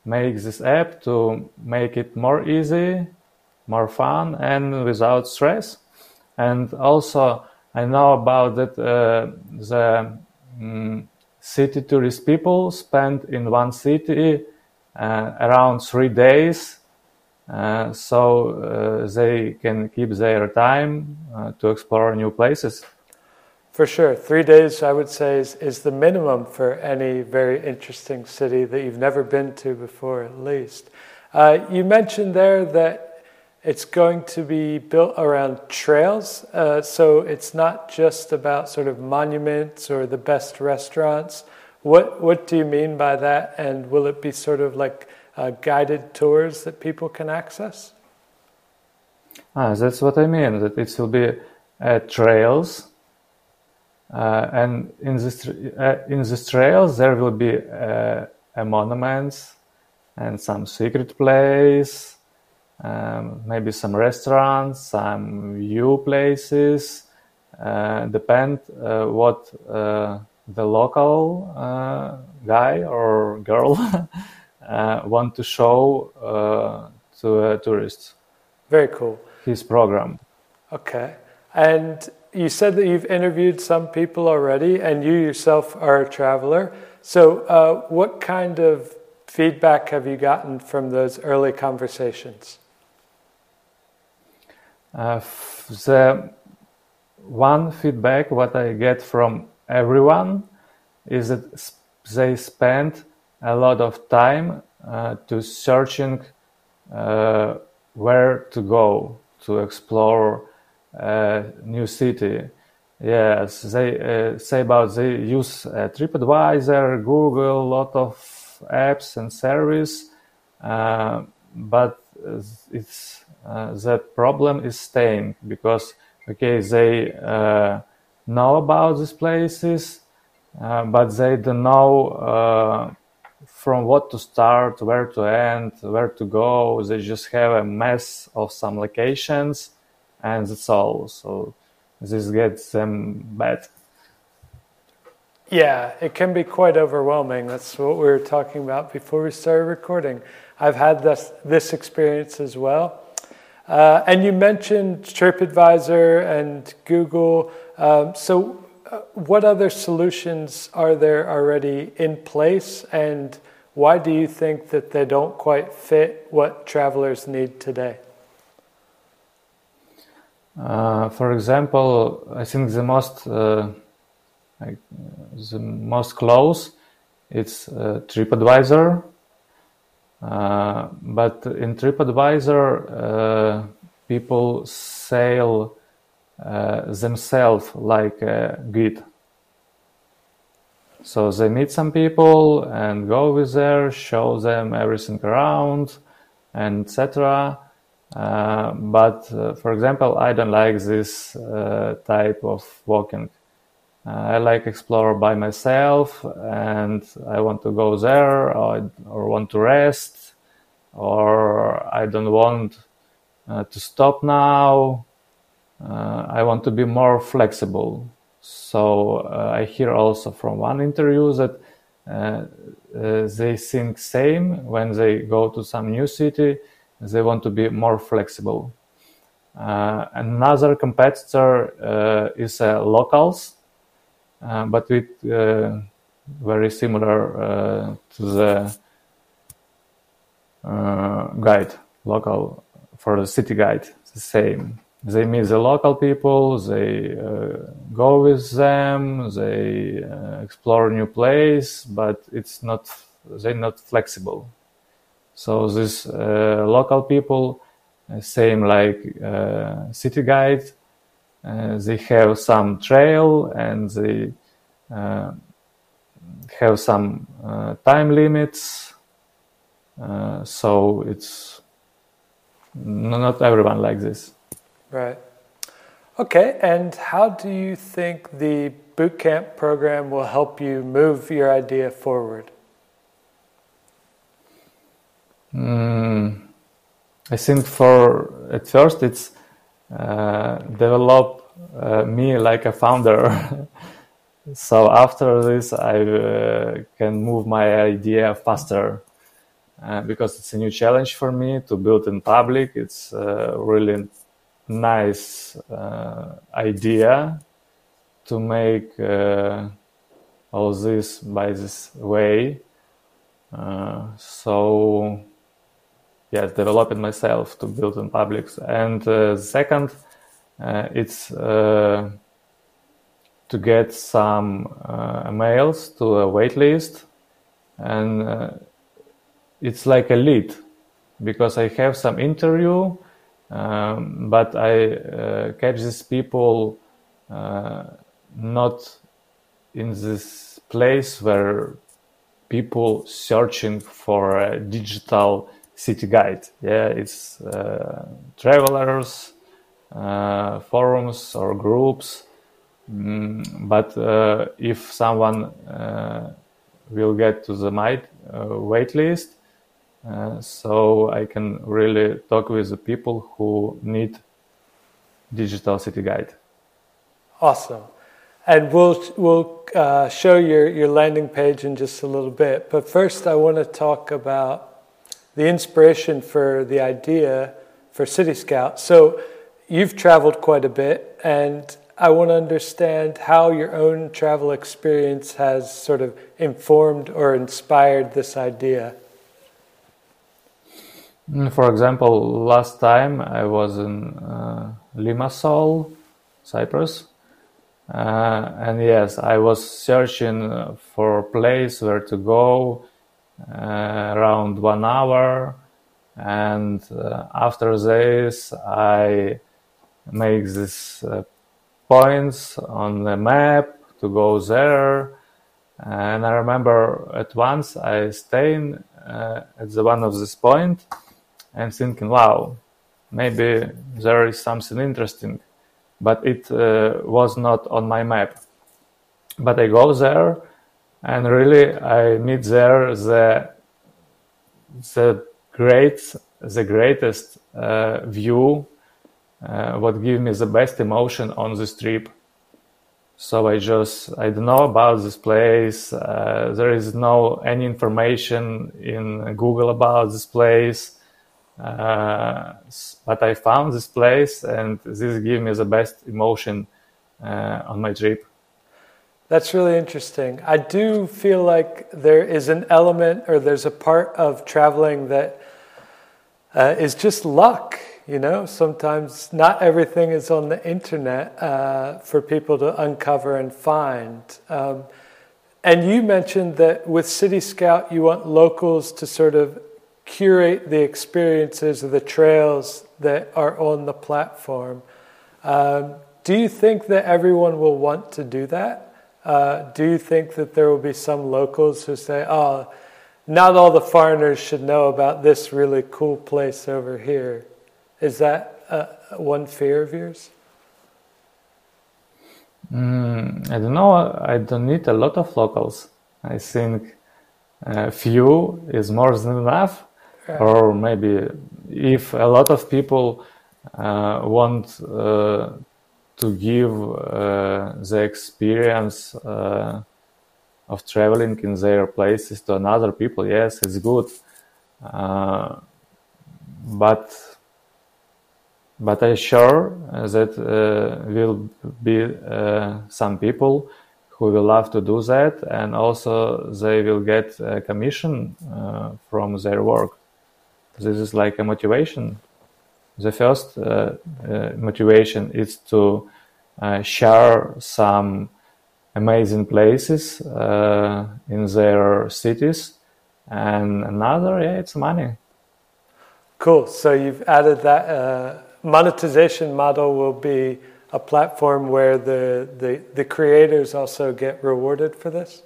Speaker 6: make this app to make it more easy more fun and without stress. And also, I know about that uh, the um, city tourist people spend in one city uh, around three days. Uh, so uh, they can keep their time uh, to explore new places.
Speaker 1: For sure. Three days, I would say, is, is the minimum for any very interesting city that you've never been to before, at least. Uh, you mentioned there that it's going to be built around trails, uh, so it's not just about sort of monuments or the best restaurants. What what do you mean by that? And will it be sort of like uh, guided tours that people can access?
Speaker 6: Ah, that's what I mean. That it will be uh, trails, uh, and in this uh, in these trails there will be uh, a monuments and some secret place um, maybe some restaurants, some view places. Uh, depend uh, what uh, the local uh, guy or girl [LAUGHS] uh, want to show uh, to a tourist.
Speaker 1: Very cool.
Speaker 6: His program.
Speaker 1: Okay, and you said that you've interviewed some people already, and you yourself are a traveler. So, what kind of feedback have you gotten from those early conversations?
Speaker 6: Uh, the one feedback what I get from everyone is that they spend a lot of time uh, to searching uh, where to go to explore a new city. Yes, they uh, say about they use uh, TripAdvisor, Google, a lot of apps and service, uh, but it's uh, the problem is staying because okay they uh, know about these places uh, but they don't know uh, from what to start where to end where to go they just have a mess of some locations and that's all so this gets them bad
Speaker 1: yeah, it can be quite overwhelming. That's what we were talking about before we started recording. I've had this this experience as well. Uh, and you mentioned TripAdvisor and Google. Um, so, uh, what other solutions are there already in place, and why do you think that they don't quite fit what travelers need today?
Speaker 6: Uh, for example, I think the most uh, like, the most close it's uh, TripAdvisor, uh, but in TripAdvisor, uh, people sell uh, themselves like a guide. So they meet some people and go with there, show them everything around, and etc. Uh, but uh, for example, I don't like this uh, type of walking. Uh, I like explore by myself, and I want to go there, or, or want to rest, or I don't want uh, to stop now. Uh, I want to be more flexible. So I hear also from one interview that they think same when they go to some new city they want to be more flexible. Uh, another competitor uh, is uh, locals, uh, but with uh, very similar uh, to the guide, local for the city guide, the same. They meet the local people, they go with them, they explore new place, but it's not they're not flexible so these uh, local people, uh, same like uh, city guide, they have some trail and they have some time limits. so it's not everyone like this.
Speaker 1: Right. Okay, and how do you think the bootcamp program will help you move your idea forward?
Speaker 6: Mm, I think for at first it's uh, develop uh, me like a founder. [LAUGHS] so after this, I uh, can move my idea faster uh, because it's a new challenge for me to build in public. It's a really nice uh, idea to make uh, all this by this way. so yes, developing myself to build in public. And uh, second, uh, it's uh, to get some uh, mails to a waitlist, and uh, it's like a lead because I have some interview, um, but I uh, catch these people not in this place where people searching for a digital city guide. Yeah, it's uh, travelers, uh, forums or groups. Mm, but uh, if someone uh, will get to the my uh, wait list, uh, so I can really talk with the people who need digital city guide.
Speaker 1: Awesome. And we'll we'll show your, your landing page in just a little bit. But first, I want to talk about the inspiration for the idea for City Scout. So you've traveled quite a bit, and I want to understand how your own travel experience has sort of informed or inspired this idea.
Speaker 6: Mm, for example, last time I was in uh, Limassol, Cyprus, uh, and yes, I was searching for a place where to go around one hour. And uh, after this, I make these uh, points on the map to go there. And I remember at once I stayed at the one of this point and thinking, wow, maybe there is something interesting, but it uh, was not on my map. But I go there and really I meet there the the great the greatest uh, view uh, what give me the best emotion on this trip. So i just i don't know about this place uh, there is no any information in google about this place uh, but i found this place and this gave me the best emotion uh, on my trip
Speaker 1: That's really interesting. I do feel like there is an element or there's a part of traveling that uh, is just luck. You know, sometimes not everything is on the internet uh, for people to uncover and find. Um, and you mentioned that with City Scout, you want locals to sort of curate the experiences of the trails that are on the platform. Um, do you think that everyone will want to do that? Uh, do you think that there will be some locals who say, oh, not all the foreigners should know about this really cool place over here? Is that uh, one fear of yours?
Speaker 6: Mm, I don't know. I don't need a lot of locals. I think a few is more than enough. Right. Or maybe if a lot of people uh, want uh, to give uh, the experience uh, of traveling in their places to another people, yes, it's good. Uh, but but I'm sure that uh, will be uh, some people who will love to do that, and also they will get a commission uh, from their work. This is like a motivation. The first uh, uh, motivation is to uh, share some amazing places in their cities, and another, yeah, it's money.
Speaker 1: Cool. So you've added that monetization model will be a platform where the, the, the creators also get rewarded for this?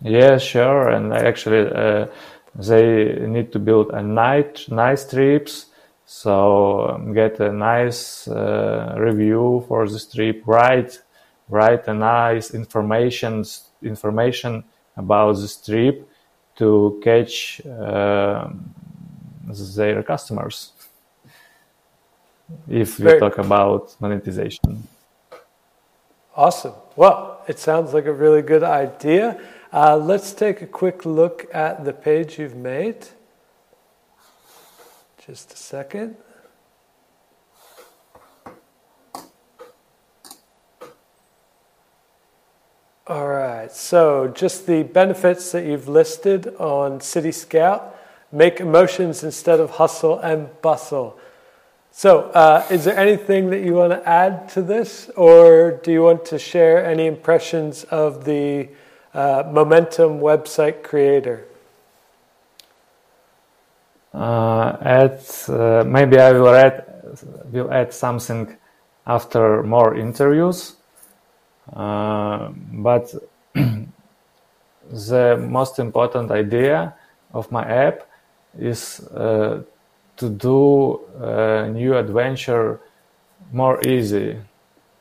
Speaker 6: Yeah, sure. And actually, uh, they need to build a nice, nice trips. So um, get a nice uh, review for the trip. Write, write a nice information information about the trip to catch uh, their customers if we Very talk about monetization.
Speaker 1: Awesome. Well, it sounds like a really good idea. Uh, let's take a quick look at the page you've made. Just a second. All right, so just the benefits that you've listed on City Scout make emotions instead of hustle and bustle. So, uh, is there anything that you want to add to this, or do you want to share any impressions of the uh, Momentum website creator?
Speaker 6: Uh, add, uh, maybe I will add will add something after more interviews, uh, but [CLEARS THROAT] the most important idea of my app is uh, to do a new adventure more easy.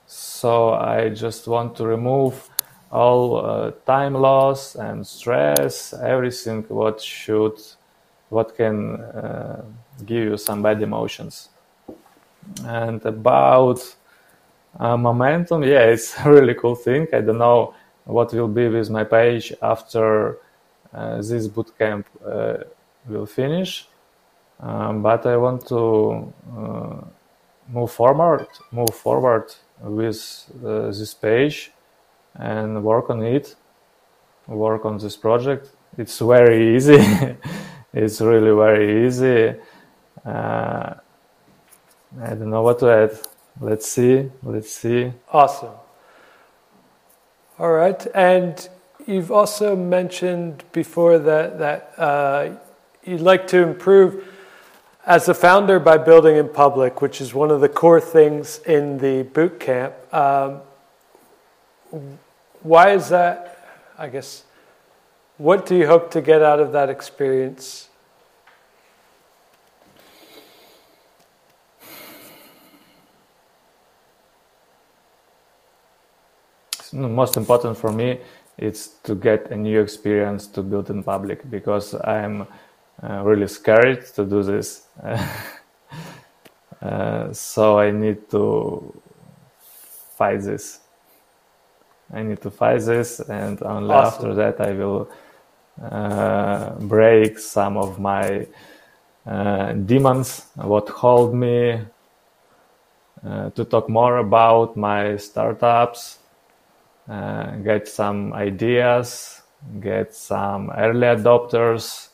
Speaker 6: So I just want to remove all uh, time loss and stress, everything what should, what can uh, give you some bad emotions. And about uh, momentum, yeah, it's [LAUGHS] a really cool thing. I don't know what will be with my page after uh, this bootcamp uh, will finish um, but I want to uh, move forward, move forward with uh, this page and work on it, work on this project. It's very [LAUGHS] easy. It's really very easy. Uh, I don't know what to add. Let's see. Let's see.
Speaker 1: Awesome. All right, and you've also mentioned before that that uh, you'd like to improve as a founder by building in public, which is one of the core things in the boot camp, um, why is that? I guess, what do you hope to get out of that experience?
Speaker 6: most important for me is to get a new experience to build in public because I'm uh, really scared to do this. [LAUGHS] uh, so I need to fight this. I need to fight this, and only awesome. after that I will uh, break some of my uh, demons, what hold me uh, to talk more about my startups uh, get some ideas, get some early adopters.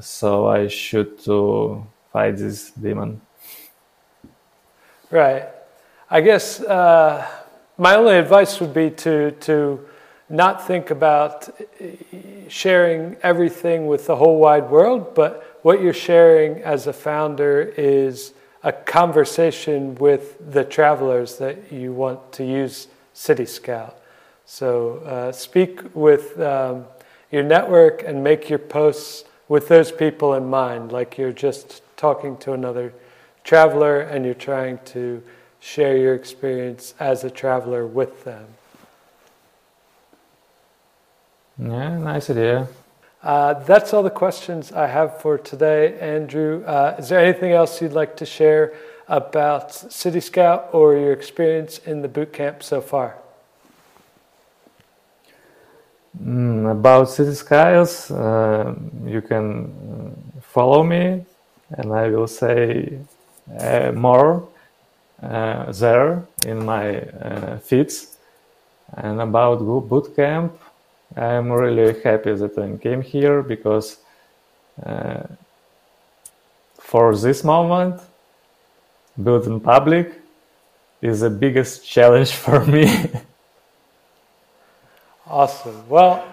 Speaker 6: So I should to fight this demon.
Speaker 1: Right. I guess my only advice would be to to not think about sharing everything with the whole wide world, but what you're sharing as a founder is a conversation with the travelers that you want to use City Scout. So uh, speak with um, your network and make your posts with those people in mind, like you're just talking to another traveler and you're trying to share your experience as a traveler with them.
Speaker 6: Yeah, nice idea.
Speaker 1: Uh, that's all the questions I have for today, Andrew. Uh, is there anything else you'd like to share about City Scout or your experience in the boot camp so far?
Speaker 6: Mm, about City Scouts, uh, you can follow me, and I will say uh, more uh, there in my uh, feeds. And about boot camp, I'm really happy that I came here because uh, for this moment, building public is the biggest challenge [LAUGHS] for me.
Speaker 1: awesome. Well,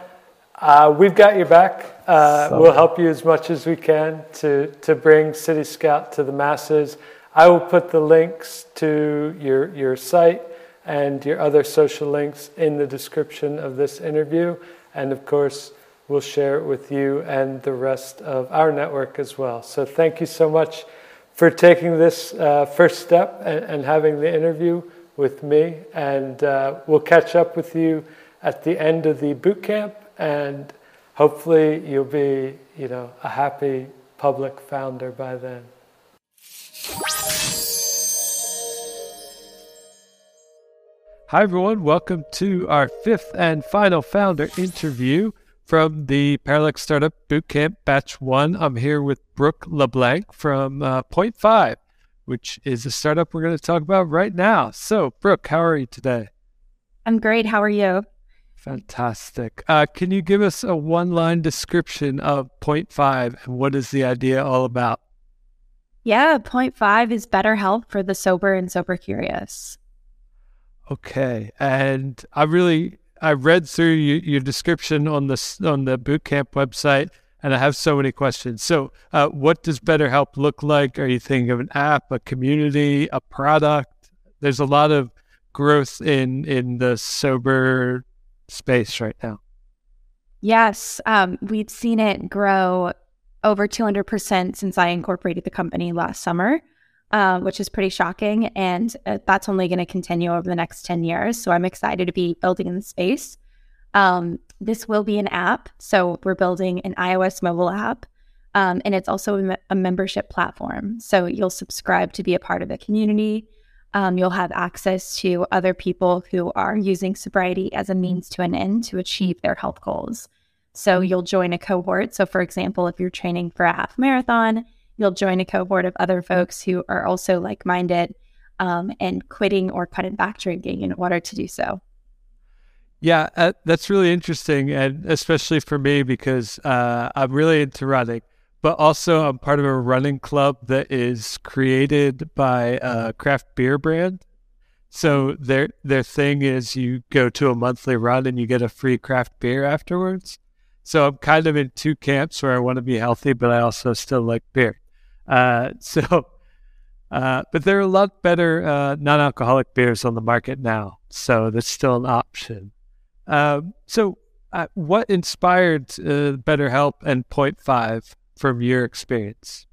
Speaker 1: uh, we've got your back. Uh, so, we'll help you as much as we can to, to bring City Scout to the masses. I will put the links to your, your site and your other social links in the description of this interview. And of course, we'll share it with you and the rest of our network as well. So thank you so much for taking this uh, first step and, and, having the interview with me. And uh, we'll catch up with you at the end of the boot camp. And hopefully, you'll be, you know, a happy public founder by then. Hi, everyone. Welcome to our fifth and final founder interview from the Paralect Startup Bootcamp Batch 1. I'm here with Brooke LeBlanc from uh, Point 5, which is a startup we're going to talk about right now. So, Brooke, how are you today?
Speaker 7: I'm great. How are you?
Speaker 1: Fantastic. Uh, can you give us a one line description of Point 5 and what is the idea all about?
Speaker 7: Yeah, Point 5 is better health for the sober and sober curious.
Speaker 1: Okay, and I really I read through your, your description on the on the bootcamp website, and I have so many questions. So, uh, what does better health look like? Are you thinking of an app, a community, a product? There's a lot of growth in in the sober space right now.
Speaker 7: Yes, um, we've seen it grow over 200% since I incorporated the company last summer uh, which is pretty shocking. And uh, that's only going to continue over the next 10 years. So I'm excited to be building in the space. Um, this will be an app. So we're building an iOS mobile app. Um, and it's also a, a, membership platform. So you'll subscribe to be a part of the community. Um, you'll have access to other people who are using sobriety as a means to an end to achieve their health goals. So you'll join a cohort. So, for example, if you're training for a half marathon, you'll join a cohort of other folks who are also like minded um, and quitting or cutting back drinking in order to do so.
Speaker 1: Yeah, uh, that's really interesting, and especially for me because uh, I'm really into running, but also I'm part of a running club that is created by a craft beer brand. So their their thing is you go to a monthly run and you get a free craft beer afterwards. So I'm kind of in two camps where I want to be healthy, but I also still like beer. Uh, [LAUGHS] so, uh, but there are a lot better uh, non-alcoholic beers on the market now, so that's still an option. Um, so, uh, what inspired uh, better health and Point Five from your experience?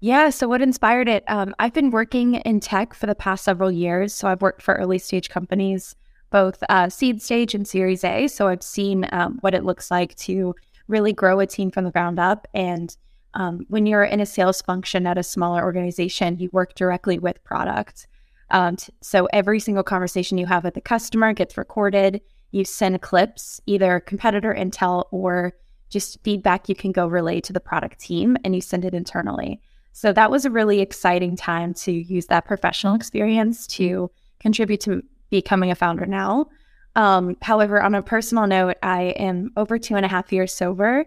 Speaker 7: Yeah, so what inspired it? Um, I've been working in tech for the past several years. So I've worked for early stage companies, both uh, seed stage and Series A. So I've seen um, what it looks like to really grow a team from the ground up and um, when you're in a sales function at a smaller organization, you work directly with product. Um, t- so every single conversation you have with the customer gets recorded. You send clips, either competitor intel or just feedback you can go relay to the product team, and you send it internally. So that was a really exciting time to use that professional experience to contribute to becoming a founder now. Um, however, on a personal note, I am over two and a half years sober.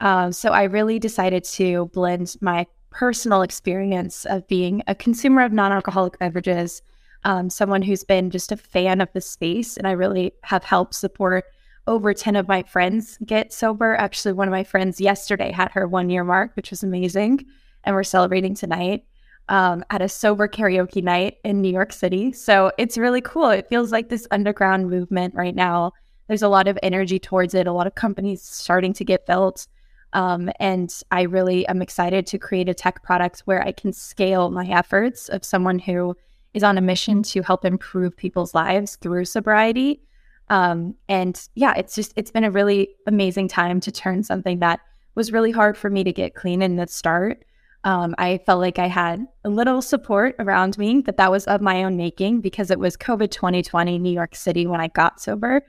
Speaker 7: Um, so I really decided to blend my personal experience of being a consumer of non alcoholic beverages, um, someone who's been just a fan of the space, and I really have helped support over 10 of my friends get sober. Actually, one of my friends yesterday had her one year mark, which was amazing. And we're celebrating tonight um, at a sober karaoke night in New York City. So it's really cool. It feels like this underground movement right now. There's a lot of energy towards it, a lot of companies starting to get built. Um, and I really am excited to create a tech product where I can scale my efforts of someone who is on a mission to help improve people's lives through sobriety. Um, and yeah, it's just, it's been a really amazing time to turn something that was really hard for me to get clean in the start. Um, I felt like I had a little support around me but that was of my own making because it was COVID 2020 New York City when I got sober.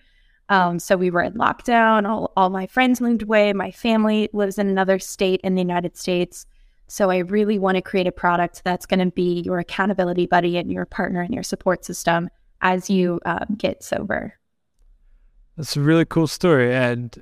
Speaker 7: Um, so we were in lockdown. All, all my friends moved away. My family lives in another state in the United States. So I really want to create a product that's going to be your accountability buddy and your partner and your support system as you um, get sober.
Speaker 1: That's a really cool story, and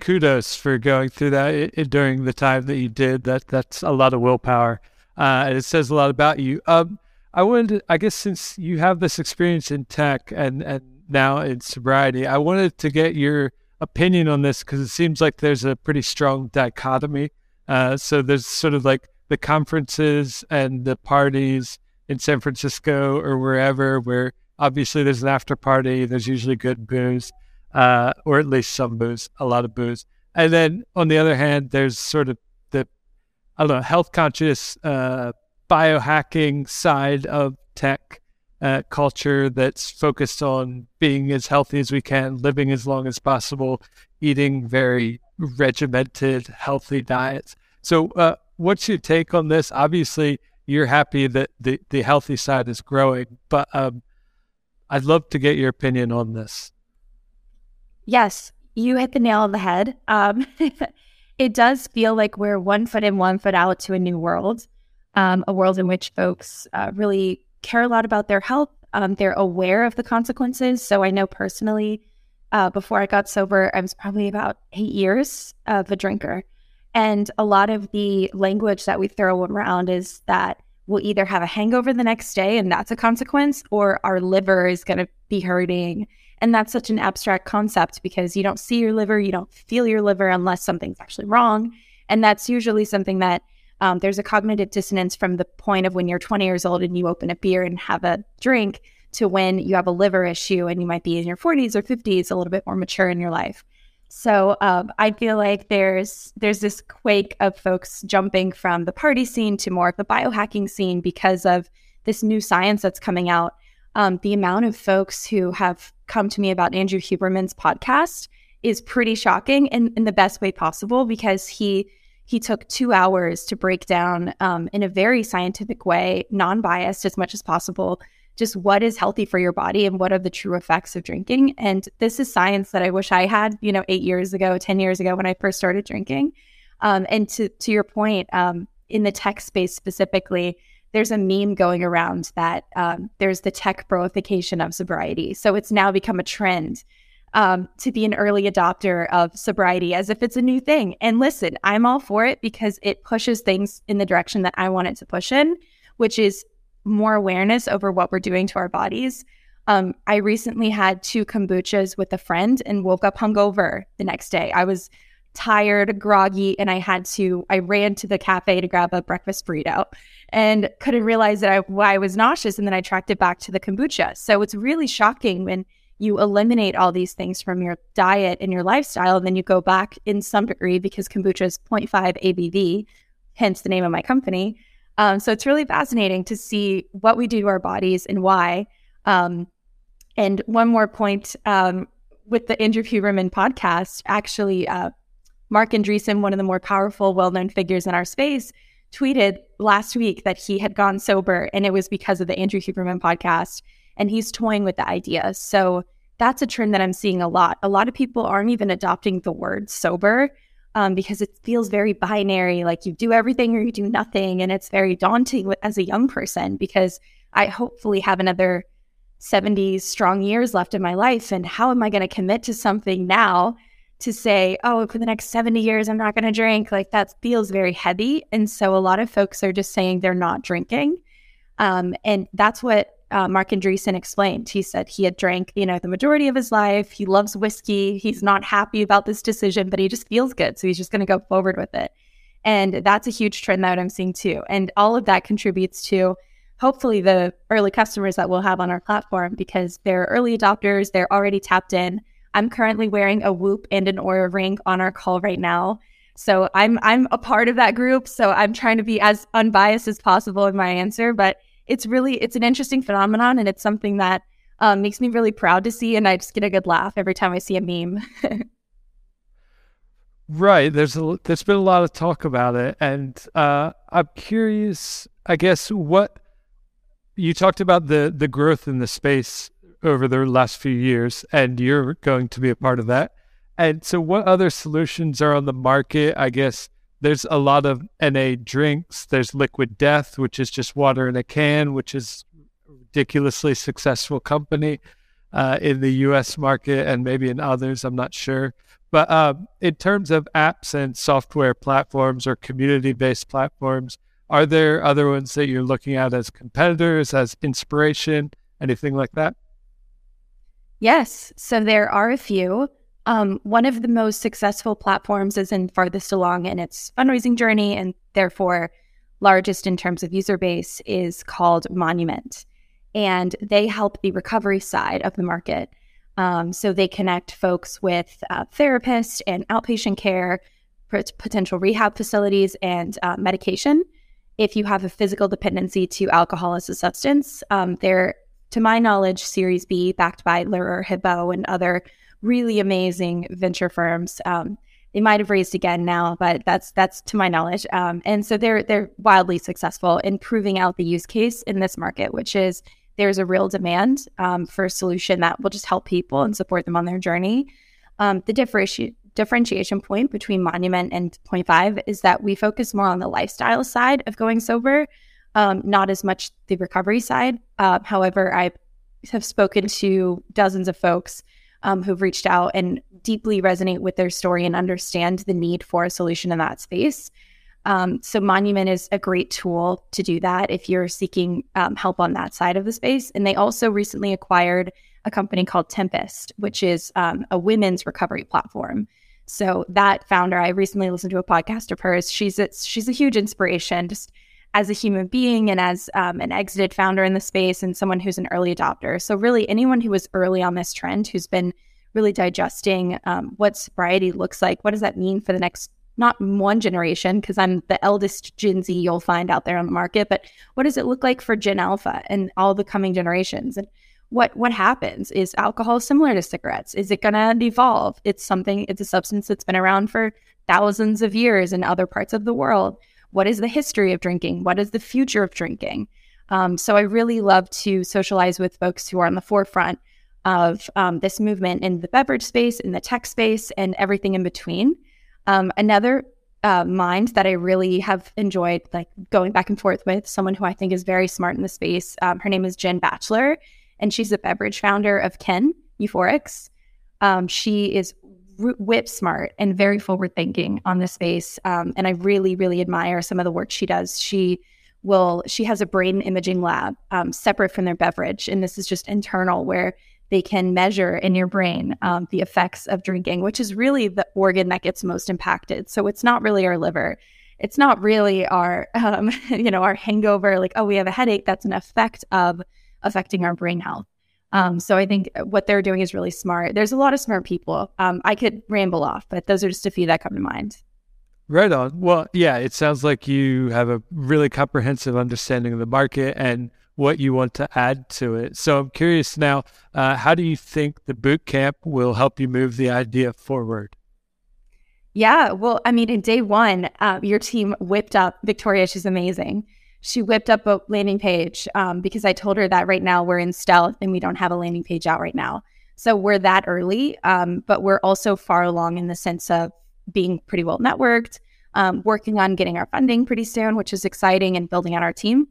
Speaker 1: kudos for going through that during the time that you did. That that's a lot of willpower, uh, and it says a lot about you. Um, I wanted, to, I guess, since you have this experience in tech and and now in sobriety. I wanted to get your opinion on this because it seems like there's a pretty strong dichotomy. Uh, so there's sort of like the conferences and the parties in San Francisco or wherever, where obviously there's an after party. There's usually good booze, uh, or at least some booze, a lot of booze. And then on the other hand, there's sort of the I don't know health conscious uh, biohacking side of tech uh, culture that's focused on being as healthy as we can, living as long as possible, eating very regimented, healthy diets. So, uh, what's your take on this? Obviously, you're happy that the, the healthy side is growing, but um, I'd love to get your opinion on this.
Speaker 7: Yes, you hit the nail on the head. Um, [LAUGHS] it does feel like we're one foot in, one foot out to a new world, um, a world in which folks uh, really care a lot about their health. Um, they're aware of the consequences. So I know personally, uh, before I got sober, I was probably about eight years of a drinker. And a lot of the language that we throw around is that we'll either have a hangover the next day and that's a consequence, or our liver is going to be hurting. And that's such an abstract concept because you don't see your liver, you don't feel your liver unless something's actually wrong. And that's usually something that um, there's a cognitive dissonance from the point of when you're 20 years old and you open a beer and have a drink to when you have a liver issue and you might be in your 40s or 50s, a little bit more mature in your life. So um, I feel like there's there's this quake of folks jumping from the party scene to more of the biohacking scene because of this new science that's coming out. Um, the amount of folks who have come to me about Andrew Huberman's podcast is pretty shocking in, in the best way possible because he he took two hours to break down um, in a very scientific way, non biased as much as possible, just what is healthy for your body and what are the true effects of drinking. And this is science that I wish I had, you know, eight years ago, 10 years ago when I first started drinking. Um, and to, to your point, um, in the tech space specifically, there's a meme going around that um, there's the tech broification of sobriety. So it's now become a trend um, to be an early adopter of sobriety as if it's a new thing. And listen, I'm all for it because it pushes things in the direction that I want it to push in, which is more awareness over what we're doing to our bodies. Um, I recently had two kombuchas with a friend and woke up hungover the next day. I was tired, groggy, and I had to, I ran to the cafe to grab a breakfast burrito and couldn't realize that I, why I was nauseous. And then I tracked it back to the kombucha. So it's really shocking when you eliminate all these things from your diet and your lifestyle, and then you go back in some degree because kombucha is 0.5 ABV, hence the name of my company. Um, so it's really fascinating to see what we do to our bodies and why. Um, and one more point um, with the Andrew Huberman podcast, actually, uh, Marc Andreessen, one of the more powerful, well known figures in our space, tweeted last week that he had gone sober and it was because of the Andrew Huberman podcast and he's toying with the idea. So that's a trend that I'm seeing a lot. A lot of people aren't even adopting the word sober um, because it feels very binary, like you do everything or you do nothing. And it's very daunting as a young person because I hopefully have another 70 strong years left in my life. And how am I going to commit to something now to say, oh, for the next 70 years, I'm not going to drink? Like that feels very heavy. And so a lot of folks are just saying they're not drinking. Um, and that's what uh, Marc Andreessen explained. He said he had drank, you know, the majority of his life. He loves whiskey. He's not happy about this decision, but he just feels good. So he's just going to go forward with it. And that's a huge trend that I'm seeing too. And all of that contributes to hopefully the early customers that we'll have on our platform because they're early adopters, they're already tapped in. I'm currently wearing a Whoop and an Oura ring on our call right now. So I'm I'm a part of that group. So I'm trying to be as unbiased as possible in my answer, but it's really it's an interesting phenomenon and it's something that um, makes me really proud to see and I just get a good laugh every time I see a meme. [LAUGHS]
Speaker 1: right. There's a there's been a lot of talk about it and uh, I'm curious I guess what you talked about the the growth in the space over the last few years, and you're going to be a part of that. And so, what other solutions are on the market? I guess there's a lot of NA drinks. There's Liquid Death, which is just water in a can, which is a ridiculously successful company uh, in the U.S. market and maybe in others. I'm not sure. But uh, in terms of apps and software platforms or community-based platforms, are there other ones that you're looking at as competitors, as inspiration, anything like that?
Speaker 7: Yes. So there are a few. Um, one of the most successful platforms is in farthest along in its fundraising journey and therefore largest in terms of user base is called Monument. And they help the recovery side of the market. Um, so they connect folks with uh, therapists and outpatient care, potential rehab facilities, and uh, medication if you have a physical dependency to alcohol as a substance. Um, they're, to my knowledge, Series B, backed by Lerer Hippeau and other really amazing venture firms. Um, they might have raised again now, but that's that's to my knowledge. Um, and so they're they're wildly successful in proving out the use case in this market, which is there's a real demand um, for a solution that will just help people and support them on their journey. Um, the differentiation differentiation point between Monument and Point Five is that we focus more on the lifestyle side of going sober, um, not as much the recovery side. Uh, however, I have spoken to dozens of folks um, who've reached out and deeply resonate with their story and understand the need for a solution in that space. Um, so Monument is a great tool to do that if you're seeking um, help on that side of the space. And they also recently acquired a company called Tempest, which is um, a women's recovery platform. So that founder, I recently listened to a podcast of hers. She's a, she's a huge inspiration, just as a human being and as um, an exited founder in the space and someone who's an early adopter. So really, anyone who was early on this trend, who's been really digesting um, what sobriety looks like, what does that mean for the next not one generation, because I'm the eldest Gen Z you'll find out there on the market, but what does it look like for Gen Alpha and all the coming generations? And what what happens is alcohol similar to cigarettes is it going to evolve it's something it's a substance that's been around for thousands of years in other parts of the world what is the history of drinking what is the future of drinking um, so i really love to socialize with folks who are on the forefront of um, this movement in the beverage space in the tech space and everything in between um, another uh, mind that I really have enjoyed, like going back and forth with someone who I think is very smart in the space. Um, her name is Jen Batchelor, and she's the beverage founder of Kin Euphorics. Um, she is whip smart and very forward thinking on this space, um, and I really, really admire some of the work she does. She will she has a brain imaging lab um, separate from their beverage, and this is just internal where they can measure in your brain um, the effects of drinking, which is really the organ that gets most impacted. So it's not really our liver. It's not really our, um, [LAUGHS] you know, our hangover. Like, oh, we have a headache. That's an effect of affecting our brain health. Um, so I think what they're doing is really smart. There's a lot of smart people. Um, I could ramble off, but those are just a few that come to mind.
Speaker 1: Right on. Well, yeah, it sounds like you have a really comprehensive understanding of the market and what you want to add to it. So I'm curious now, uh, how do you think the boot camp will help you move the idea forward?
Speaker 7: Yeah, well, I mean, in day one, uh, your team whipped up Victoria. She's amazing she whipped up a landing page um, because I told her that right now we're in stealth and we don't have a landing page out right now. So we're that early, um, but we're also far along in the sense of being pretty well networked, um, working on getting our funding pretty soon, which is exciting, and building out our team.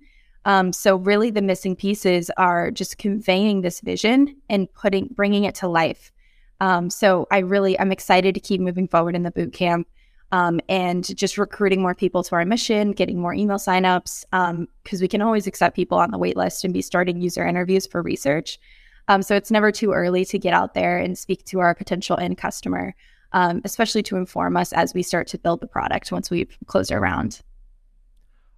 Speaker 7: Um, so really, the missing pieces are just conveying this vision and putting bringing it to life. Um, so I really I'm excited to keep moving forward in the boot camp um, and just recruiting more people to our mission, getting more email signups because um, we can always accept people on the wait list and be starting user interviews for research. Um, so it's never too early to get out there and speak to our potential end customer, um, especially to inform us as we start to build the product once we've closed our round.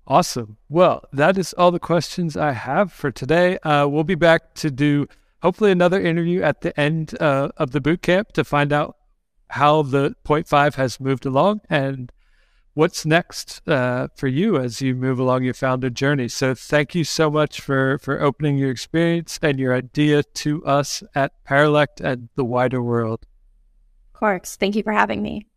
Speaker 1: Awesome. Well, that is all the questions I have for today. Uh, we'll be back to do hopefully another interview at the end uh, of the boot camp to find out how the point 0.5 has moved along and what's next uh, for you as you move along your founder journey. So thank you so much for for opening your experience and your idea to us at Paralect and the wider world.
Speaker 7: Of course. Thank you for having me.